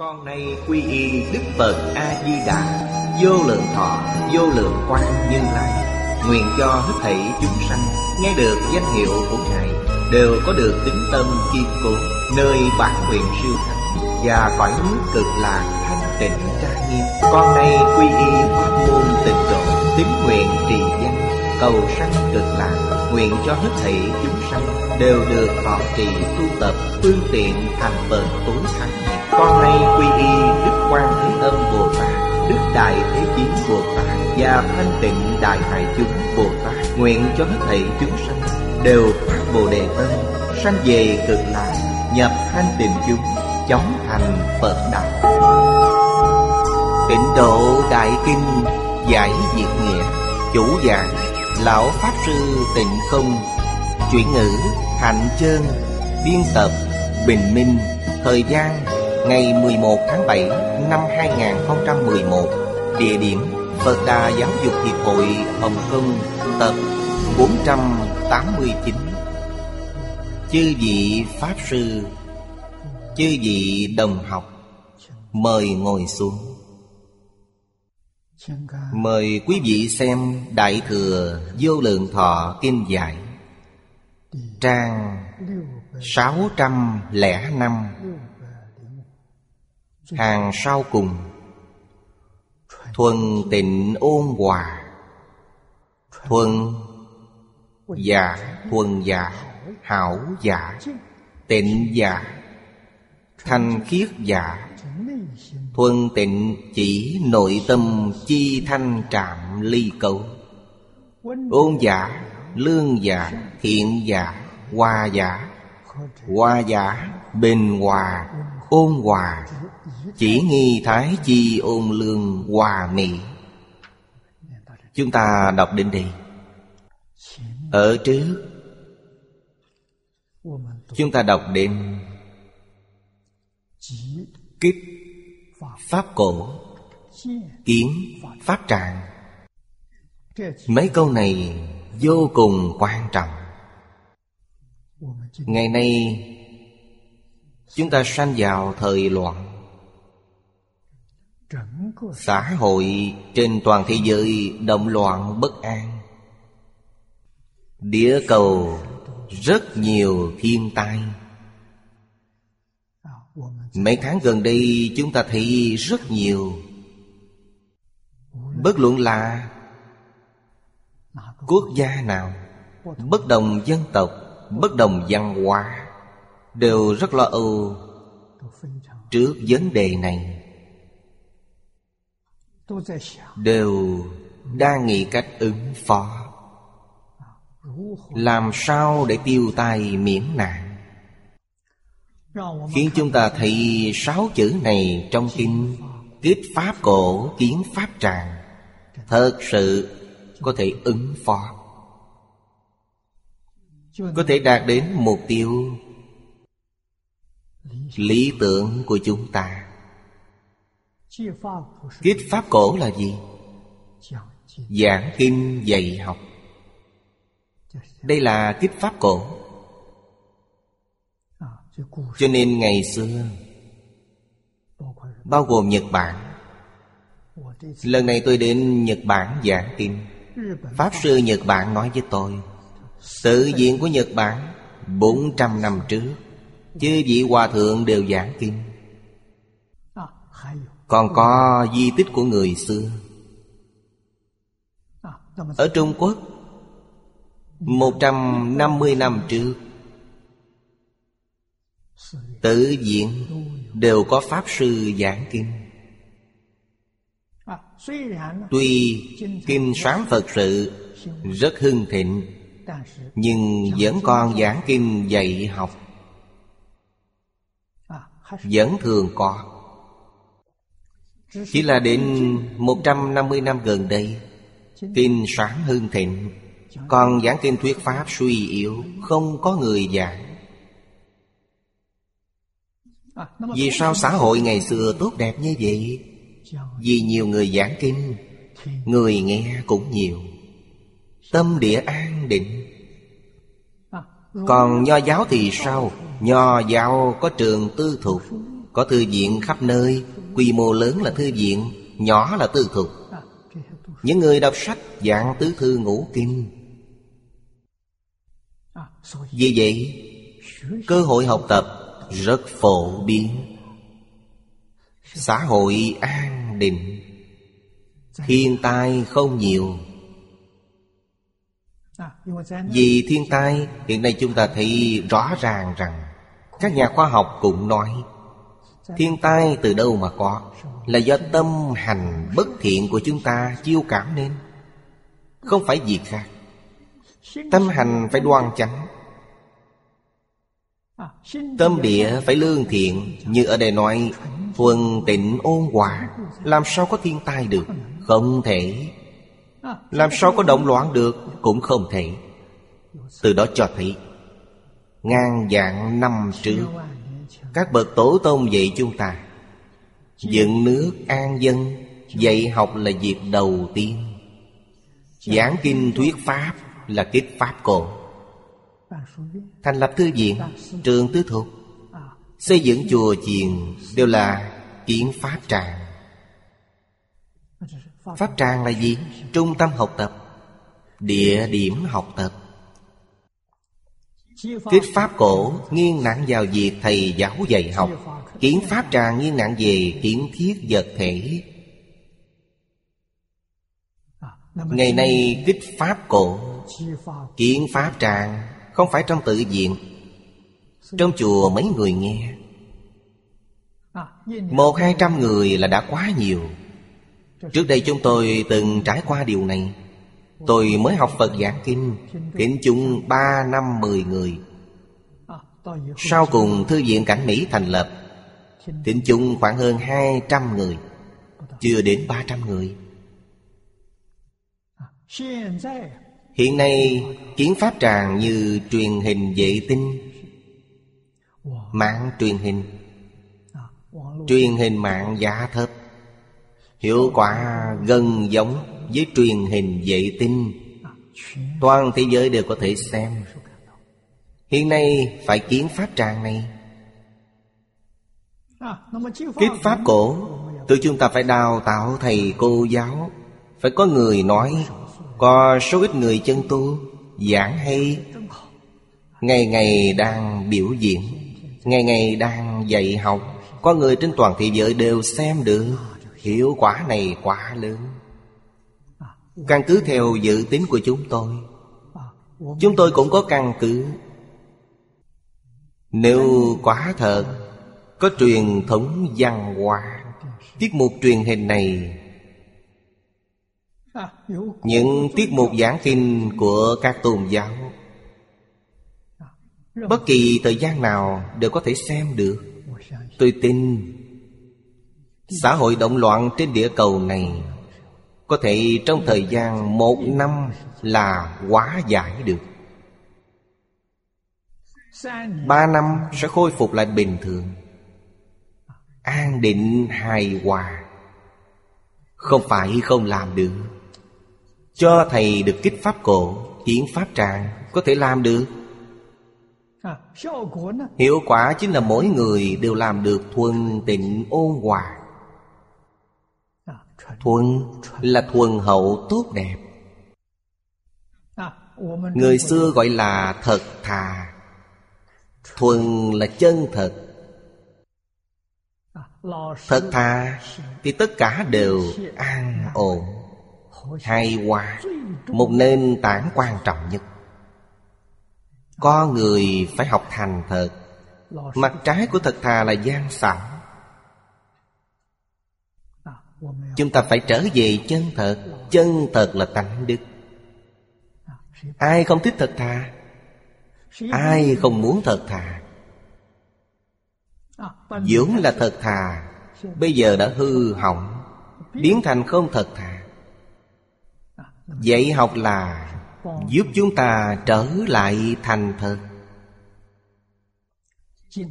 Con nay quy y Đức Phật A-di-đà. Vô lượng thọ, vô lượng quan như lai. Nguyện cho hết thảy chúng sanh Nghe được danh hiệu của Ngài Đều có được tính tâm kiên cố Nơi bản nguyện siêu thắng Và cõi nước cực lạc thanh tịnh trang nghiêm. Con nay quy y pháp môn tịnh độ Tín nguyện trì danh Cầu sanh cực lạc. Nguyện cho hết thảy chúng sanh Đều được thọ trì tu tập, Phương tiện thành Phật tối thắng con nay quy y Đức Quan Thế Âm Bồ Tát, Đức Đại Thế chín Bồ Tát Và Thanh Tịnh Đại Hải Chúng Bồ Tát Nguyện cho hết thảy chúng sanh Đều phát Bồ Đề Tâm, Sanh về cực lạc, Nhập thanh tịnh chúng, Chóng thành Phật Đạo. Tịnh độ Đại Kinh Giải Diệt Nghĩa, Chủ giảng Lão Pháp Sư Tịnh Không, Chuyển ngữ Hạnh Chơn Biên tập Bình Minh, Thời gian ngày 11 tháng 7 năm 2011 Địa điểm Phật Đà Giáo dục Hiệp hội Hồng Kông, Tập 489 Chư vị Pháp Sư, Chư vị đồng học, Mời ngồi xuống. Mời quý vị xem Đại Thừa Vô Lượng Thọ Kinh Giải, Trang 605 Hàng sau cùng, Thuần tịnh ôn hòa, Thuần giả thuần giả, Hảo giả, Tịnh giả, Thanh khiết giả Thuần tịnh chỉ nội tâm chi thanh trạm ly cầu. Ôn giả, Lương giả, Thiện giả, hòa giả. Hòa giả, Bình hòa, Ôn hòa. Chỉ nghi thái chi ôn lương hòa mỹ Chúng ta đọc đến đây Ở trước, Chúng ta đọc đến Kích Pháp cổ, Kiến, Pháp trạng. Mấy câu này vô cùng quan trọng. Ngày nay, Chúng ta sanh vào thời loạn. Xã hội trên toàn thế giới động loạn bất an. Địa cầu rất nhiều thiên tai mấy tháng gần đây chúng ta thấy rất nhiều. Bất luận là quốc gia nào, bất đồng dân tộc, bất đồng văn hóa, đều rất lo âu trước vấn đề này. Đều đang nghĩ cách ứng phó. Làm sao để tiêu tai miễn nạn? Khiến chúng ta thấy sáu chữ này trong kinh kích pháp cổ kiến pháp tràng. Thật sự có thể ứng phó. Có thể đạt đến mục tiêu lý tưởng của chúng ta. Kết Pháp cổ là gì? Giảng kinh dạy học. Đây là kết Pháp cổ. Cho nên ngày xưa, Bao gồm Nhật Bản, Lần này tôi đến Nhật Bản giảng kinh. Pháp sư Nhật Bản nói với tôi, sự diện của Nhật Bản 400 năm trước Chứ vị hòa thượng đều giảng kinh. Còn có di tích của người xưa. Ở Trung Quốc 150 năm trước Tự diện đều có Pháp Sư giảng kinh. Tuy kinh sáng Phật sự rất hưng thịnh, Nhưng vẫn còn giảng kinh dạy học. Vẫn thường có. Chỉ là đến 150 năm gần đây Kinh sáng hưng thịnh, Còn giảng kinh thuyết pháp suy yếu, Không có người giảng. Vì sao xã hội ngày xưa tốt đẹp như vậy? Vì nhiều người giảng kinh, Người nghe cũng nhiều. Tâm địa an định. Còn nho giáo thì sao? Nho giáo có trường tư thục, Có thư viện khắp nơi. Quy mô lớn là thư viện, Nhỏ là tư thục. Những người đọc sách dạng tứ thư ngũ kinh. Vì vậy, Cơ hội học tập rất phổ biến. Xã hội an định, Thiên tai không nhiều. Vì thiên tai, Hiện nay chúng ta thấy rõ ràng rằng Các nhà khoa học cũng nói, Thiên tai từ đâu mà có? Là do tâm hành bất thiện của chúng ta chiêu cảm nên, Không phải gì khác. Tâm hành phải đoan chánh Tâm địa phải lương thiện, Như ở đây nói Thuần tịnh ôn hòa. Làm sao có thiên tai được? Không thể. Làm sao có động loạn được? Cũng không thể. Từ đó cho thấy, Ngang dạng năm trước Các bậc tổ tôn dạy chúng ta, Dựng nước an dân, Dạy học là việc đầu tiên. Giảng kinh thuyết pháp Là kích pháp cổ. Thành lập thư viện Trường tứ thuộc Xây dựng chùa chiền Đều là kiến pháp tràng. Pháp tràng là gì? Trung tâm học tập Địa điểm học tập. Kích pháp cổ nghiêng nặng vào việc thầy giáo dạy học Kiến pháp tràng nghiêng nặng về kiến thiết vật thể. Ngày nay kích pháp cổ Kiến pháp tràng không phải trong tự viện Trong chùa mấy người nghe. Một hai trăm người là đã quá nhiều. Trước đây chúng tôi từng trải qua điều này. Tôi mới học Phật giảng kinh, Kính chung ba năm mười người. Sau cùng Thư viện Cảnh Mỹ thành lập, Kính chung khoảng hơn hai trăm người, Chưa đến ba trăm người. Hiện nay kiến pháp tràng như truyền hình vệ tinh, Mạng truyền hình Truyền hình mạng giá thấp Hiệu quả gần giống với truyền hình vệ tinh. Toàn thế giới đều có thể xem. Hiện nay, phải kiến pháp tràng này. Kiếp pháp cổ Tự chúng ta phải đào tạo thầy cô giáo, Phải có người nói có số ít người chân tu Giảng hay. Ngày ngày đang biểu diễn, Ngày ngày đang dạy học, Có người trên toàn thế giới đều xem được. Hiệu quả này quá lớn. Căn cứ theo dự tính của chúng tôi Chúng tôi cũng có căn cứ. Nếu quá thật, Có truyền thống văn hóa, Tiết mục truyền hình này những tiết mục giảng kinh của các tôn giáo. Bất kỳ thời gian nào đều có thể xem được. Tôi tin Xã hội động loạn trên địa cầu này Có thể trong thời gian một năm là hóa giải được. Ba năm sẽ khôi phục lại bình thường. An định hài hòa. Không phải không làm được Cho thầy được kích pháp cổ Hiển pháp tràng Có thể làm được. Hiệu quả chính là mỗi người đều làm được thuần tịnh ôn hòa. Thuần là thuần hậu tốt đẹp. Người xưa gọi là thật thà. Thuần là chân thật. Thật thà Thì tất cả đều an ổn Hài hòa Một nền tảng quan trọng nhất. Có người phải học thành thật, Mặt trái của thật thà là gian xảo. Chúng ta phải trở về chân thật Chân thật là tánh đức. Ai không thích thật thà? Ai không muốn thật thà? Vốn là thật thà, Bây giờ đã hư hỏng, Biến thành không thật thà. Dạy học là Giúp chúng ta trở lại thành thật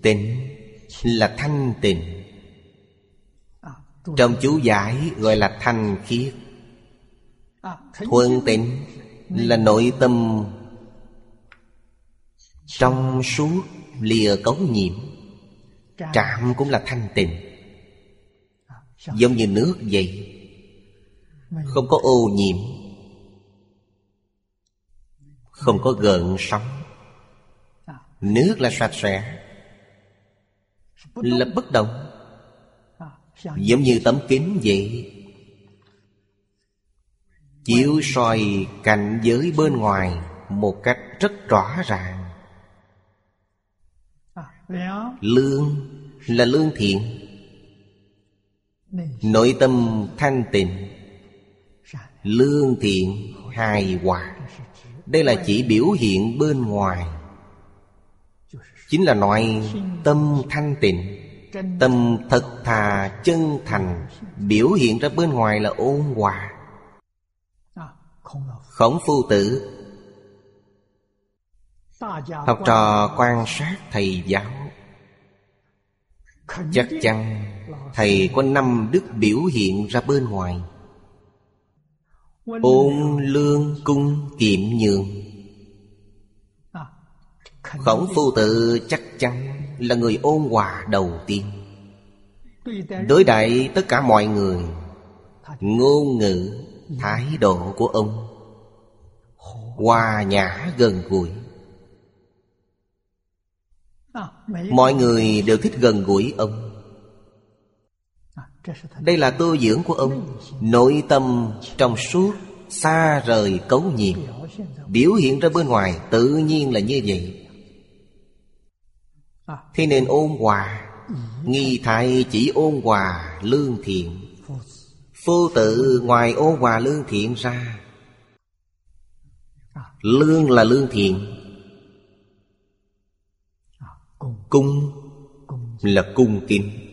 Tịnh là thanh tịnh. Trong chú giải gọi là thanh khiết. Thuần tịnh là nội tâm. Trong suốt lìa cấu nhiễm, Trạm cũng là thanh tịnh. Giống như nước vậy, Không có ô nhiễm. Không có gợn sóng. Nước là sạch sẽ, Là bất động, Giống như tấm kính vậy. Chiếu soi cảnh giới bên ngoài Một cách rất rõ ràng. Lương là lương thiện. Nội tâm thanh tịnh. Lương thiện hài hòa. Đây là chỉ biểu hiện bên ngoài. Chính là nói tâm thanh tịnh, Tâm thật thà chân thành, Biểu hiện ra bên ngoài là ôn hòa. Khổng phu tử, Học trò quan sát thầy giáo. Chắc chắn Thầy có năm đức biểu hiện ra bên ngoài. Ôn lương cung kiệm nhường. Khổng phu tử chắc chắn là người ôn hòa đầu tiên. Đối đại tất cả mọi người Ngôn ngữ, thái độ của ông. Hòa nhã gần gũi. Mọi người đều thích gần gũi ông đây là tu dưỡng của ông. Nội tâm trong suốt, Xa rời cấu nhiễm Biểu hiện ra bên ngoài, Tự nhiên là như vậy. Thế nên ôn hòa, Nghi thầy chỉ ôn hòa, lương thiện. Phu tự ngoài ôn hòa, lương thiện ra. Lương là lương thiện. Cung là cung kính.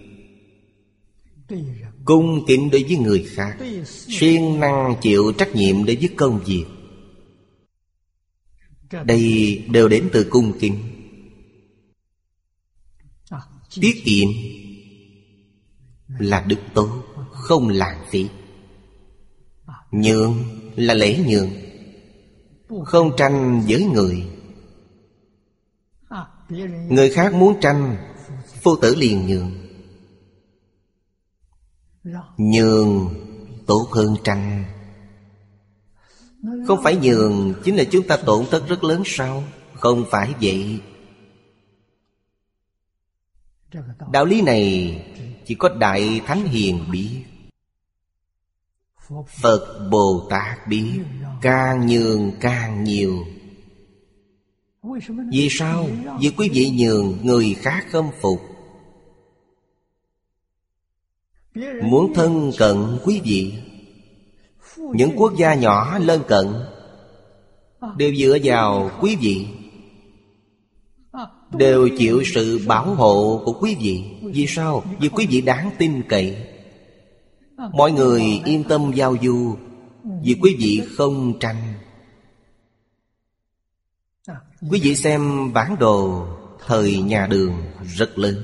Cung kính đối với người khác, siêng năng chịu trách nhiệm đối với công việc. Đây đều đến từ cung kính. Tiết kiệm Là đức tốt Không lãng phí. Nhường là lễ nhường Không tranh với người. Người khác muốn tranh, Phu tử liền nhường Nhường tốt hơn tranh. Không phải nhường, Chính là chúng ta tổn thất rất lớn sao? Không phải vậy. Đạo lý này Chỉ có Đại Thánh Hiền biết. Phật Bồ Tát biết, Càng nhường càng nhiều. Vì sao? Vì quý vị nhường người khác khâm phục. Muốn thân cận quý vị. Những quốc gia nhỏ lân cận Đều dựa vào quý vị. Đều chịu sự bảo hộ của quý vị. Vì sao? Vì quý vị đáng tin cậy. Mọi người yên tâm giao du, Vì quý vị không tranh. Quý vị xem bản đồ Thời nhà đường rất lớn.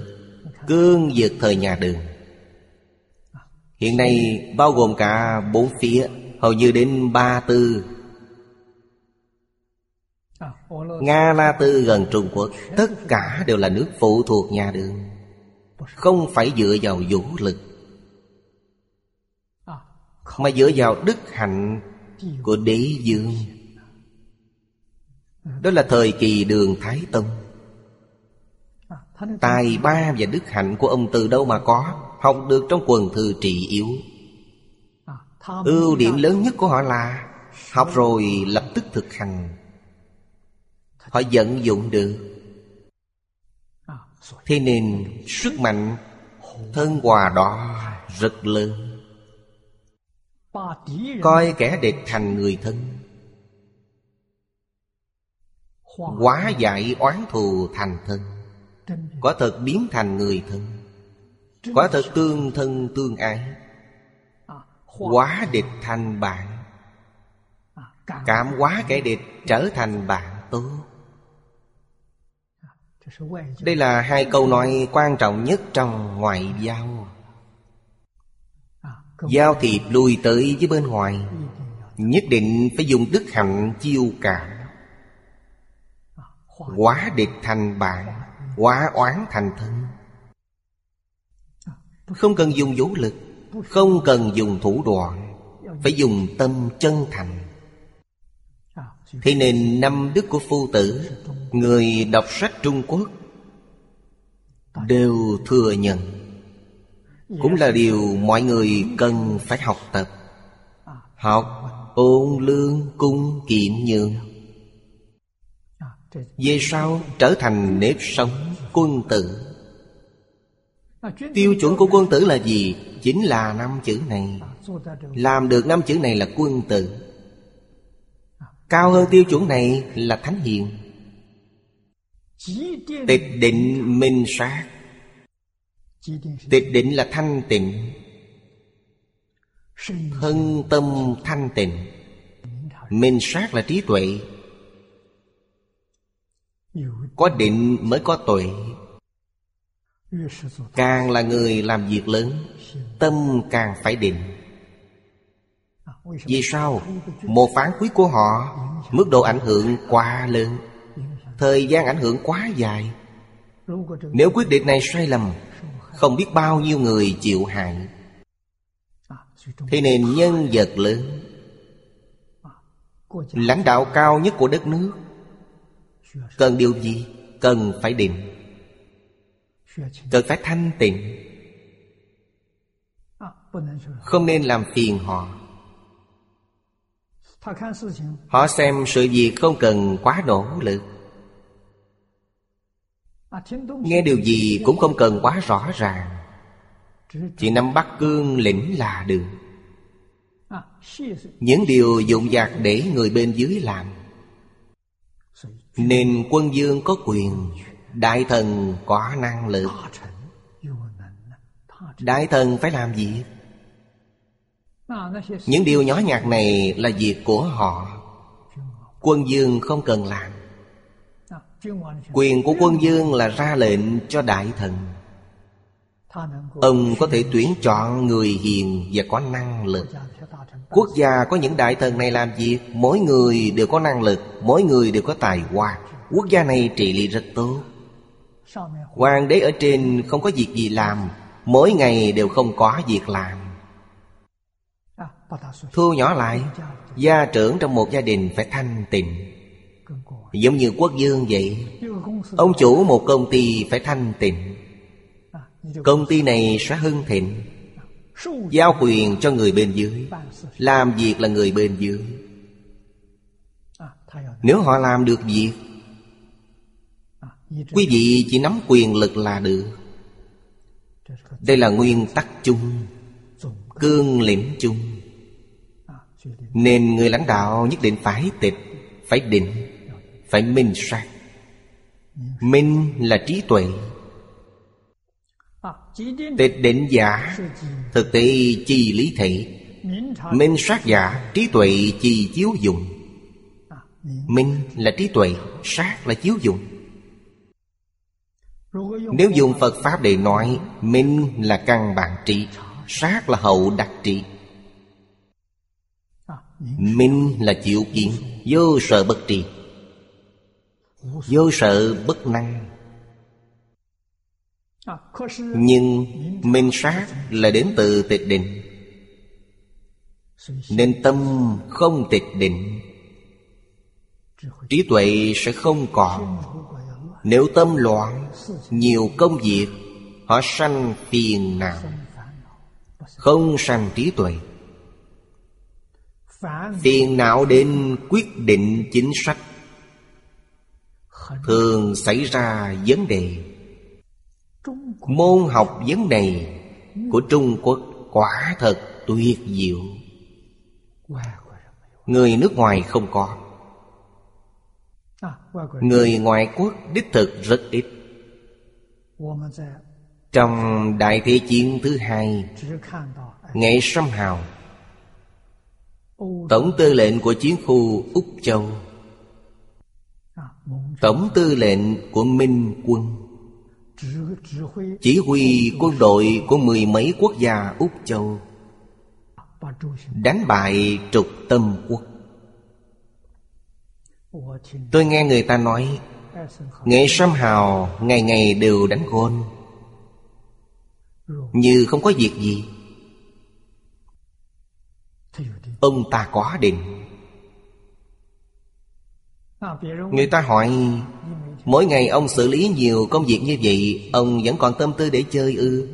Cương vực thời nhà đường. Hiện nay bao gồm cả bốn phía, Hầu như đến Ba Tư. Nga, La Tư gần Trung Quốc, Tất cả đều là nước phụ thuộc nhà đường. Không phải dựa vào vũ lực, Mà dựa vào đức hạnh của đế dương đó là thời kỳ đường Thái Tông. Tài ba và đức hạnh của ông từ đâu mà có? Học được trong quần thư trị yếu. Ưu điểm lớn nhất của họ là Học rồi lập tức thực hành. Họ vận dụng được. Thế nên sức mạnh thân hòa đó rất lớn. Coi kẻ địch thành người thân. Quá giải oán thù thành thân. Quả thật biến thành người thân. Quả thật tương thân tương ái, Quá địch thành bạn. Cảm quá kẻ địch trở thành bạn tốt. Đây là hai câu nói quan trọng nhất trong ngoại giao. Giao thiệp lui tới với bên ngoài, Nhất định phải dùng đức hạnh chiêu cảm. Quá địch thành bạn, Quá oán thành thân. Không cần dùng vũ lực, Không cần dùng thủ đoạn, Phải dùng tâm chân thành. Thế nên năm đức của phu tử, Người đọc sách Trung Quốc, Đều thừa nhận. Cũng là điều mọi người cần phải học tập. Học, ôn lương, cung kiệm nhường Về sau trở thành nếp sống quân tử. Tiêu chuẩn của quân tử là gì? Chính là năm chữ này. Làm được năm chữ này là quân tử. Cao hơn tiêu chuẩn này là thánh hiền. Tịch định minh sát. Tịch định là thanh tịnh. Thân tâm thanh tịnh. Minh sát là trí tuệ. Có định mới có tuệ Càng là người làm việc lớn, Tâm càng phải định. Vì sao? Một phán quyết của họ, Mức độ ảnh hưởng quá lớn. Thời gian ảnh hưởng quá dài. Nếu quyết định này sai lầm, Không biết bao nhiêu người chịu hại. Thế nên nhân vật lớn, Lãnh đạo cao nhất của đất nước, Cần điều gì? Cần phải định. Cần phải thanh tịnh. Không nên làm phiền họ. Họ xem sự việc không cần quá nỗ lực. Nghe điều gì cũng không cần quá rõ ràng. Chỉ nắm bắt cương lĩnh là được. Những điều dụng dạc để người bên dưới làm. Nên quân dương có quyền. Đại thần có năng lực. Đại thần phải làm gì? Những điều nhỏ nhặt này là việc của họ. Quân dương không cần làm. Quyền của quân dương là ra lệnh cho đại thần. Ông có thể tuyển chọn người hiền và có năng lực. Quốc gia có những đại thần này làm việc Mỗi người đều có năng lực Mỗi người đều có tài hoa. Quốc gia này trị lý rất tốt Hoàng đế ở trên không có việc gì làm, Mỗi ngày đều không có việc làm. Thu nhỏ lại, Gia trưởng trong một gia đình phải thanh tịnh. Giống như quốc dương vậy, Ông chủ một công ty phải thanh tịnh. Công ty này sẽ hưng thịnh, Giao quyền cho người bên dưới, Làm việc là người bên dưới. Nếu họ làm được việc Quý vị chỉ nắm quyền lực là được. Đây là nguyên tắc chung, Cương lĩnh chung. Nên người lãnh đạo nhất định phải tịch, Phải định, Phải minh sát. Minh là trí tuệ. Tịch định giả, Thực tế chi lý thị. Minh sát giả, Trí tuệ chi chiếu dụng. Minh là trí tuệ, Sát là chiếu dụng. Nếu dùng Phật Pháp để nói, Minh là căn bản trị Sát là hậu đặc trị Minh là chịu kiện Vô sợ bất trị Vô sợ bất năng. Nhưng minh sát là đến từ tịch định. Nên tâm không tịch định. Trí tuệ sẽ không còn. Nếu tâm loạn, Nhiều công việc, Họ sanh phiền não. Không sanh trí tuệ. Phiền não đến quyết định chính sách. Thường xảy ra vấn đề. Môn học vấn đề Của Trung Quốc quả thật tuyệt diệu. Người nước ngoài không có. Người ngoại quốc đích thực rất ít. Trong Đại Thế Chiến thứ hai Nghệ Sâm Hào Tổng tư lệnh của chiến khu Úc Châu Tổng tư lệnh của Minh quân Chỉ huy quân đội của mười mấy quốc gia Úc Châu Đánh bại trục tâm quốc Tôi nghe người ta nói Nghệ Sâm Hào ngày ngày đều đánh gôn. Như không có việc gì. Ông ta quá định Người ta hỏi, Mỗi ngày ông xử lý nhiều công việc như vậy, Ông vẫn còn tâm tư để chơi ư?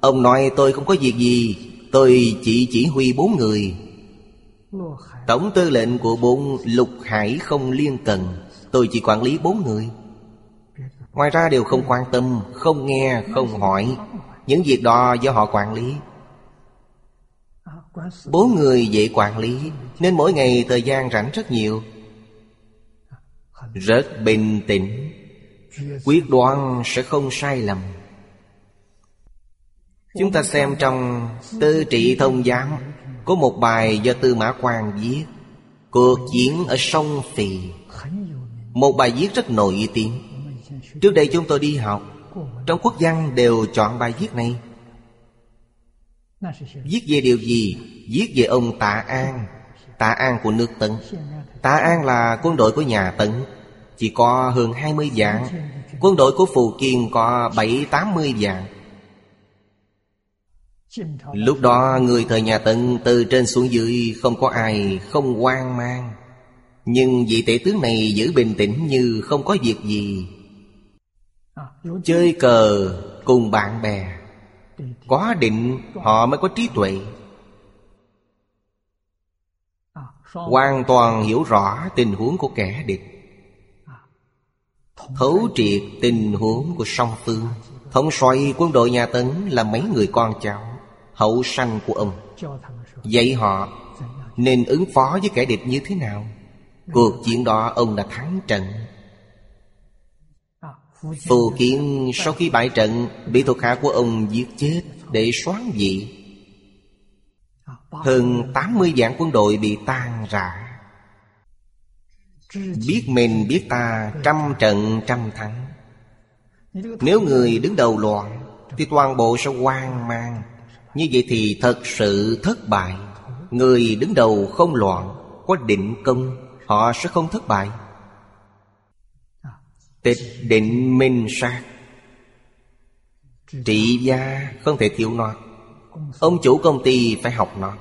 Ông nói, tôi không có việc gì, Tôi chỉ chỉ huy bốn người. Tổng tư lệnh của bốn lục hải không liên cần. Tôi chỉ quản lý bốn người. Ngoài ra đều không quan tâm Không nghe, không hỏi. Những việc đó do họ quản lý. Bốn người dễ quản lý Nên mỗi ngày thời gian rảnh rất nhiều. Rất bình tĩnh. Quyết đoán sẽ không sai lầm. Chúng ta xem trong Tư trị thông giám. Có một bài do Tư Mã Quang viết, Cuộc chiến ở sông Phì. Một bài viết rất nổi tiếng. Trước đây chúng tôi đi học, Trong quốc văn đều chọn bài viết này. Viết về điều gì? Viết về ông Tạ An. Tạ An của nước Tấn. Tạ An là quân đội của nhà Tấn. Chỉ có hơn 20 vạn. Quân đội của Phù Kiên có 7-80 vạn. Lúc đó người thời nhà Tần từ trên xuống dưới Không có ai, không hoang mang. Nhưng vị tể tướng này giữ bình tĩnh như không có việc gì. Chơi cờ cùng bạn bè. Có định họ mới có trí tuệ. Hoàn toàn hiểu rõ tình huống của kẻ địch. Thấu triệt tình huống của song phương. Thống xoay quân đội nhà Tấn là mấy người con cháu. Hậu sanh của ông. Dạy họ Nên ứng phó với kẻ địch như thế nào? Cuộc chiến đó ông đã thắng trận. Phù Kiến sau khi bại trận, Bị thuộc hạ của ông giết chết Để xoán vị. Hơn 80 vạn quân đội bị tan rã. Biết mình, biết ta, trăm trận, trăm thắng. Nếu người đứng đầu loạn, Thì toàn bộ sẽ hoang mang. Như vậy thì thật sự thất bại. Người đứng đầu không loạn, Có định công, Họ sẽ không thất bại. Tịch định minh sát. Trị gia không thể thiếu nó. Ông chủ công ty phải học nó.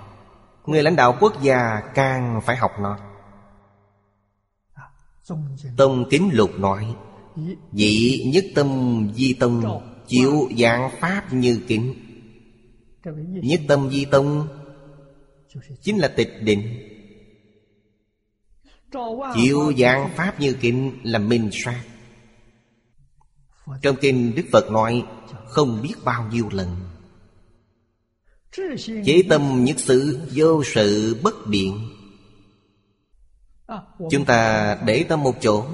Người lãnh đạo quốc gia càng phải học nó. Tông Kính Lục nói dị nhất tâm di tâm Chịu dạng pháp như kính Nhất tâm di tông Chính là tịch định. Chịu dạng pháp như kinh là minh sát Trong kinh Đức Phật nói, Không biết bao nhiêu lần. Chế tâm nhất sự, Vô sự bất biện. Chúng ta để tâm một chỗ,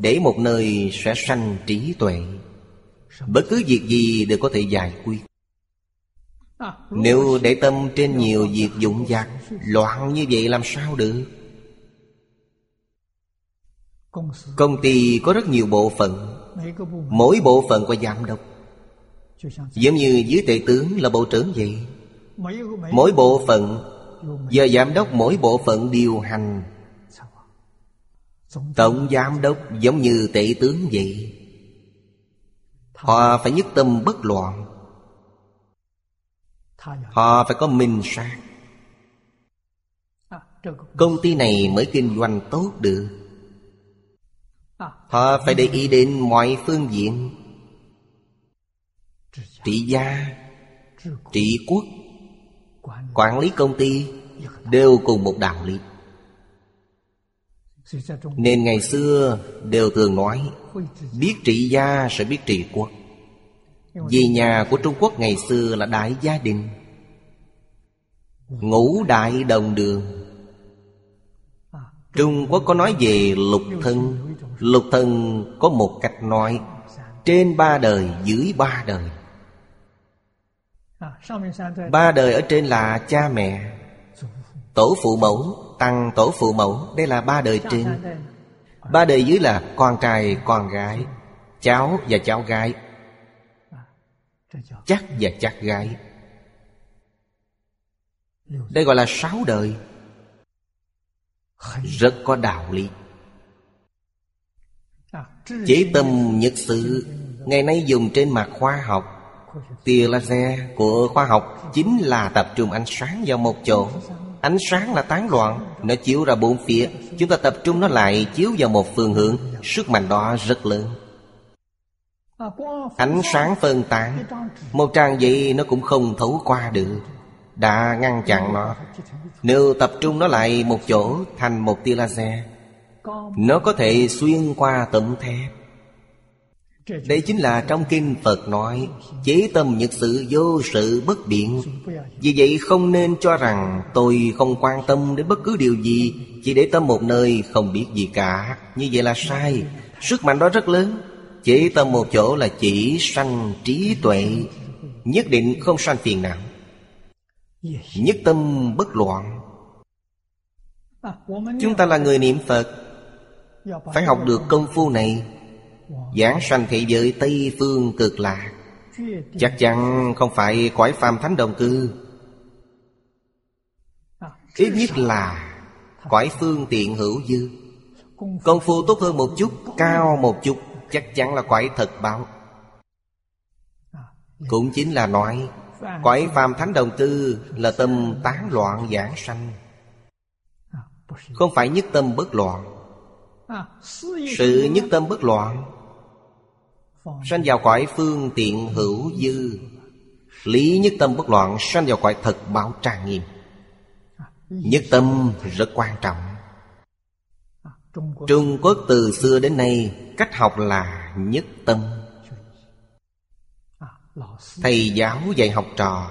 Để một nơi sẽ sanh trí tuệ. Bất cứ việc gì đều có thể giải quyết. Nếu để tâm trên nhiều việc dụng dạc Loạn như vậy làm sao được? Công ty có rất nhiều bộ phận. Mỗi bộ phận có giám đốc. Giống như dưới tệ tướng là bộ trưởng vậy. Mỗi bộ phận Giờ giám đốc mỗi bộ phận điều hành. Tổng giám đốc giống như tể tướng vậy. Họ phải nhất tâm bất loạn Họ phải có minh sát Công ty này mới kinh doanh tốt được. Họ phải để ý đến mọi phương diện. Trị gia Trị quốc Quản lý. công ty Đều cùng một đạo lý. Nên ngày xưa đều thường nói Biết trị gia sẽ biết trị quốc vì nhà của Trung Quốc ngày xưa là đại gia đình. Ngũ đại đồng đường. Trung Quốc có nói về lục thân. Lục thân có một cách nói, Trên ba đời, dưới ba đời. Ba đời ở trên là cha mẹ. Tổ phụ mẫu, Tăng tổ phụ mẫu, Đây là ba đời trên. Ba đời dưới là con trai, con gái, Cháu và cháu gái. Chắc và chắc gái. Đây gọi là sáu đời. Rất có đạo lý. Chế tâm nhật sự Ngày nay dùng trên mặt khoa học. Tia laser của khoa học Chính là tập trung ánh sáng vào một chỗ. Ánh sáng là tán loạn Nó chiếu ra bốn phía. Chúng ta tập trung nó lại chiếu vào một phương hướng. Sức mạnh đó rất lớn Ánh sáng phân tán. Một trang giấy nó cũng không thấu qua được. Đã ngăn chặn nó. Nếu tập trung nó lại một chỗ Thành một tia laser Nó có thể xuyên qua tấm thép. Đây chính là trong kinh Phật nói Chế tâm nhật sự vô sự bất biện. Vì vậy không nên cho rằng Tôi không quan tâm đến bất cứ điều gì Chỉ để tâm một nơi không biết gì cả. Như vậy là sai. Sức mạnh đó rất lớn chỉ tâm một chỗ là chỉ sanh trí tuệ, Nhất định không sanh phiền não. Nhất tâm bất loạn. Chúng ta là người niệm Phật, Phải học được công phu này. Giảng sanh thị giới Tây Phương cực lạc Chắc chắn không phải cõi phàm thánh đồng cư. Ít nhất là cõi phương tiện hữu dư. Công phu tốt hơn một chút, Cao một chút. Chắc chắn là quái thật báo. Cũng chính là nói, Quái phàm thánh đồng tư Là tâm tán loạn giảng sanh. Không phải nhất tâm bất loạn. Sự nhất tâm bất loạn, Sanh vào cõi phương tiện hữu dư. Lý nhất tâm bất loạn Sanh vào cõi thật báo trang nghiêm. Nhất tâm rất quan trọng. Trung Quốc từ xưa đến nay Cách học là nhất tâm. Thầy giáo dạy học trò.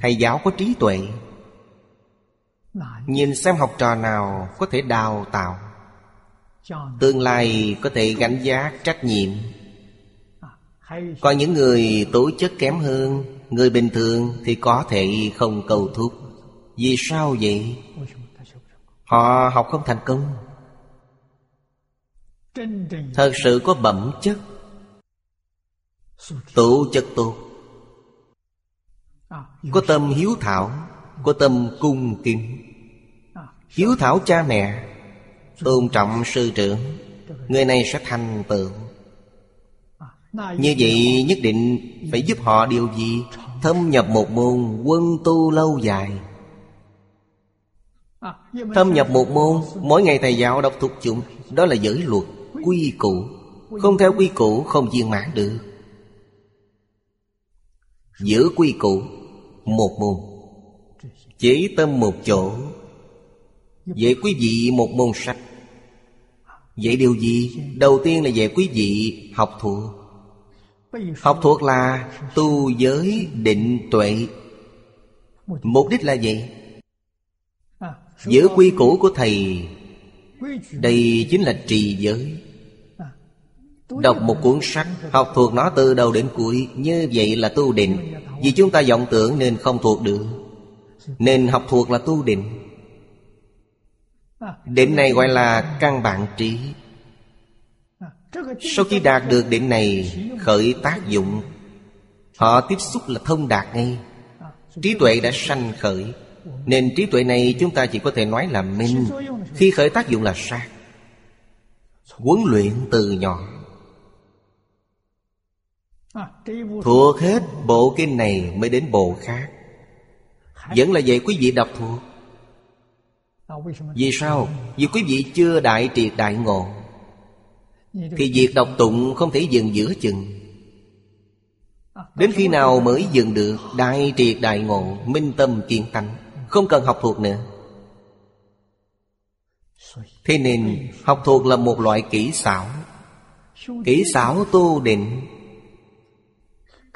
Thầy giáo có trí tuệ. Nhìn xem học trò nào có thể đào tạo. Tương lai có thể gánh giác trách nhiệm. Còn những người tố chất kém hơn, Người bình thường thì có thể không cầu thúc. Vì sao vậy? Họ học không thành công. Thật sự có bẩm chất. Tụ chất tốt. Có tâm hiếu thảo Có tâm cung kính. Hiếu thảo cha mẹ Tôn trọng sư trưởng. Người này sẽ thành tựu. Như vậy nhất định phải giúp họ điều gì? Thâm nhập một môn quân tu lâu dài. Thâm nhập một môn Mỗi ngày thầy giáo đọc thuộc chúng Đó là giới luật, quy củ. Không theo quy củ, không viên mãn được. Giữ quy củ, Một môn. Chỉ tâm một chỗ. Vậy quý vị một môn sách Vậy điều gì? Đầu tiên là dạy quý vị học thuộc. Học thuộc là tu giới định tuệ. Mục đích là gì? Giữ quy củ của Thầy. Đây chính là trì giới. Đọc một cuốn sách, Học thuộc nó từ đầu đến cuối, Như vậy là tu định. Vì chúng ta vọng tưởng nên không thuộc được, Nên học thuộc là tu định. Định này gọi là căn bản trí. Sau khi đạt được định này, Khởi tác dụng, Họ tiếp xúc là thông đạt ngay. Trí tuệ đã sanh khởi. Nên trí tuệ này chúng ta chỉ có thể nói là minh. Khi khởi tác dụng là sát Huấn luyện từ nhỏ. Thuộc hết bộ kinh này mới đến bộ khác. Vẫn là vậy quý vị đọc thuộc. Vì sao? Vì quý vị chưa đại triệt đại ngộ. Thì việc đọc tụng không thể dừng giữa chừng. Đến khi nào mới dừng được Đại triệt đại ngộ, Minh tâm kiên tánh? Không cần học thuộc nữa. Thế nên học thuộc là một loại kỹ xảo. Kỹ xảo tu định.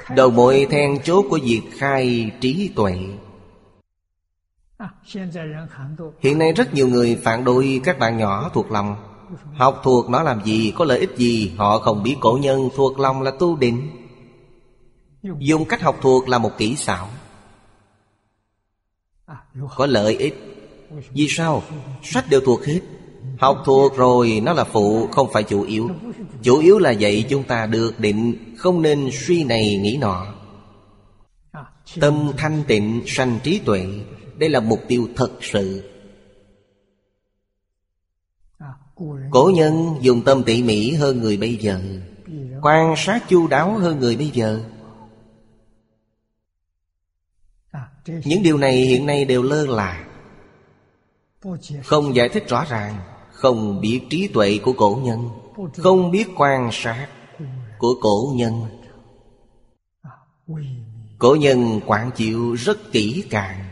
Đầu mối then chốt của việc khai trí tuệ. Hiện nay rất nhiều người phản đối các bạn nhỏ thuộc lòng. Học thuộc nó làm gì, có lợi ích gì Họ không biết. Cổ nhân thuộc lòng là tu định. Dùng cách học thuộc là một kỹ xảo. Có lợi ích. Vì sao? Sách đều thuộc hết. Học thuộc rồi nó là phụ không phải chủ yếu. Chủ yếu là dạy chúng ta được định Không nên suy này nghĩ nọ. Tâm thanh tịnh sanh trí tuệ đây là mục tiêu thật sự. Cổ nhân dùng tâm tỉ mỉ hơn người bây giờ. Quan sát chu đáo hơn người bây giờ Những điều này hiện nay đều lơ là. Không giải thích rõ ràng, Không biết trí tuệ của cổ nhân, Không biết quan sát của cổ nhân. Cổ nhân quản chịu rất kỹ càng.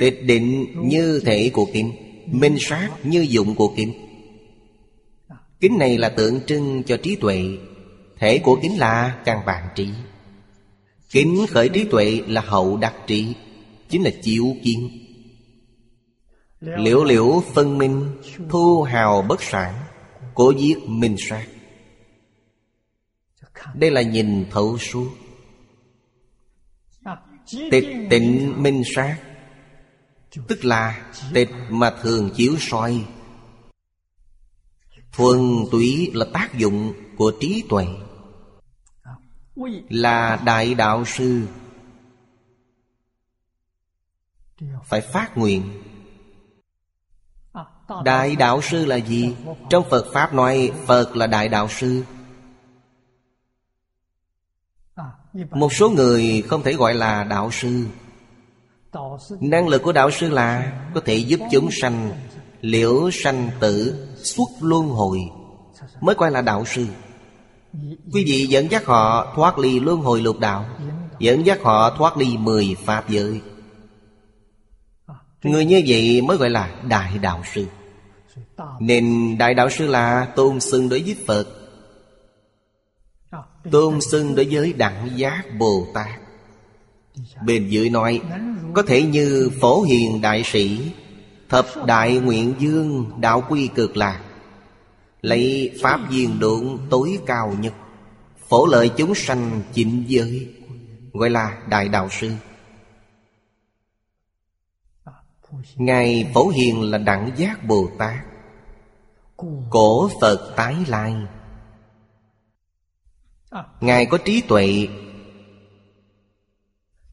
Tịch định như thể của kinh Minh sát như dụng của kính. Kính này là tượng trưng cho trí tuệ. Thể của kính là căn bản trí. Kính khởi trí tuệ là hậu đặc trị, Chính là chịu kiến. Liễu liễu phân minh, Thu hào bất sản, Cố giết minh sát. Đây là nhìn thấu suốt. Tịch tịnh minh sát, Tức là tịch mà thường chiếu soi. Thuần túy là tác dụng của trí tuệ. Là đại đạo sư. Phải phát nguyện. Đại đạo sư là gì? Trong Phật Pháp nói Phật là đại đạo sư. Một số người không thể gọi là đạo sư. Năng lực của đạo sư là Có thể giúp chúng sanh Liễu sanh tử Xuất luân hồi Mới coi là đạo sư Quý vị dẫn dắt họ thoát ly luân hồi lục đạo, Dẫn dắt họ thoát ly mười pháp giới. Người như vậy mới gọi là đại đạo sư. Nên đại đạo sư là tôn xưng đối với Phật, Tôn xưng đối với đẳng giác Bồ Tát. Bên dưới nói, Có thể như phổ hiền đại sĩ, Thập đại nguyện dương đạo quy cực lạc Lấy pháp viên độn tối cao nhất, Phổ lợi chúng sanh chỉnh giới. Gọi là Đại Đạo Sư. Ngài Phổ Hiền là Đẳng Giác Bồ Tát. Cổ Phật tái lai. Ngài có trí tuệ,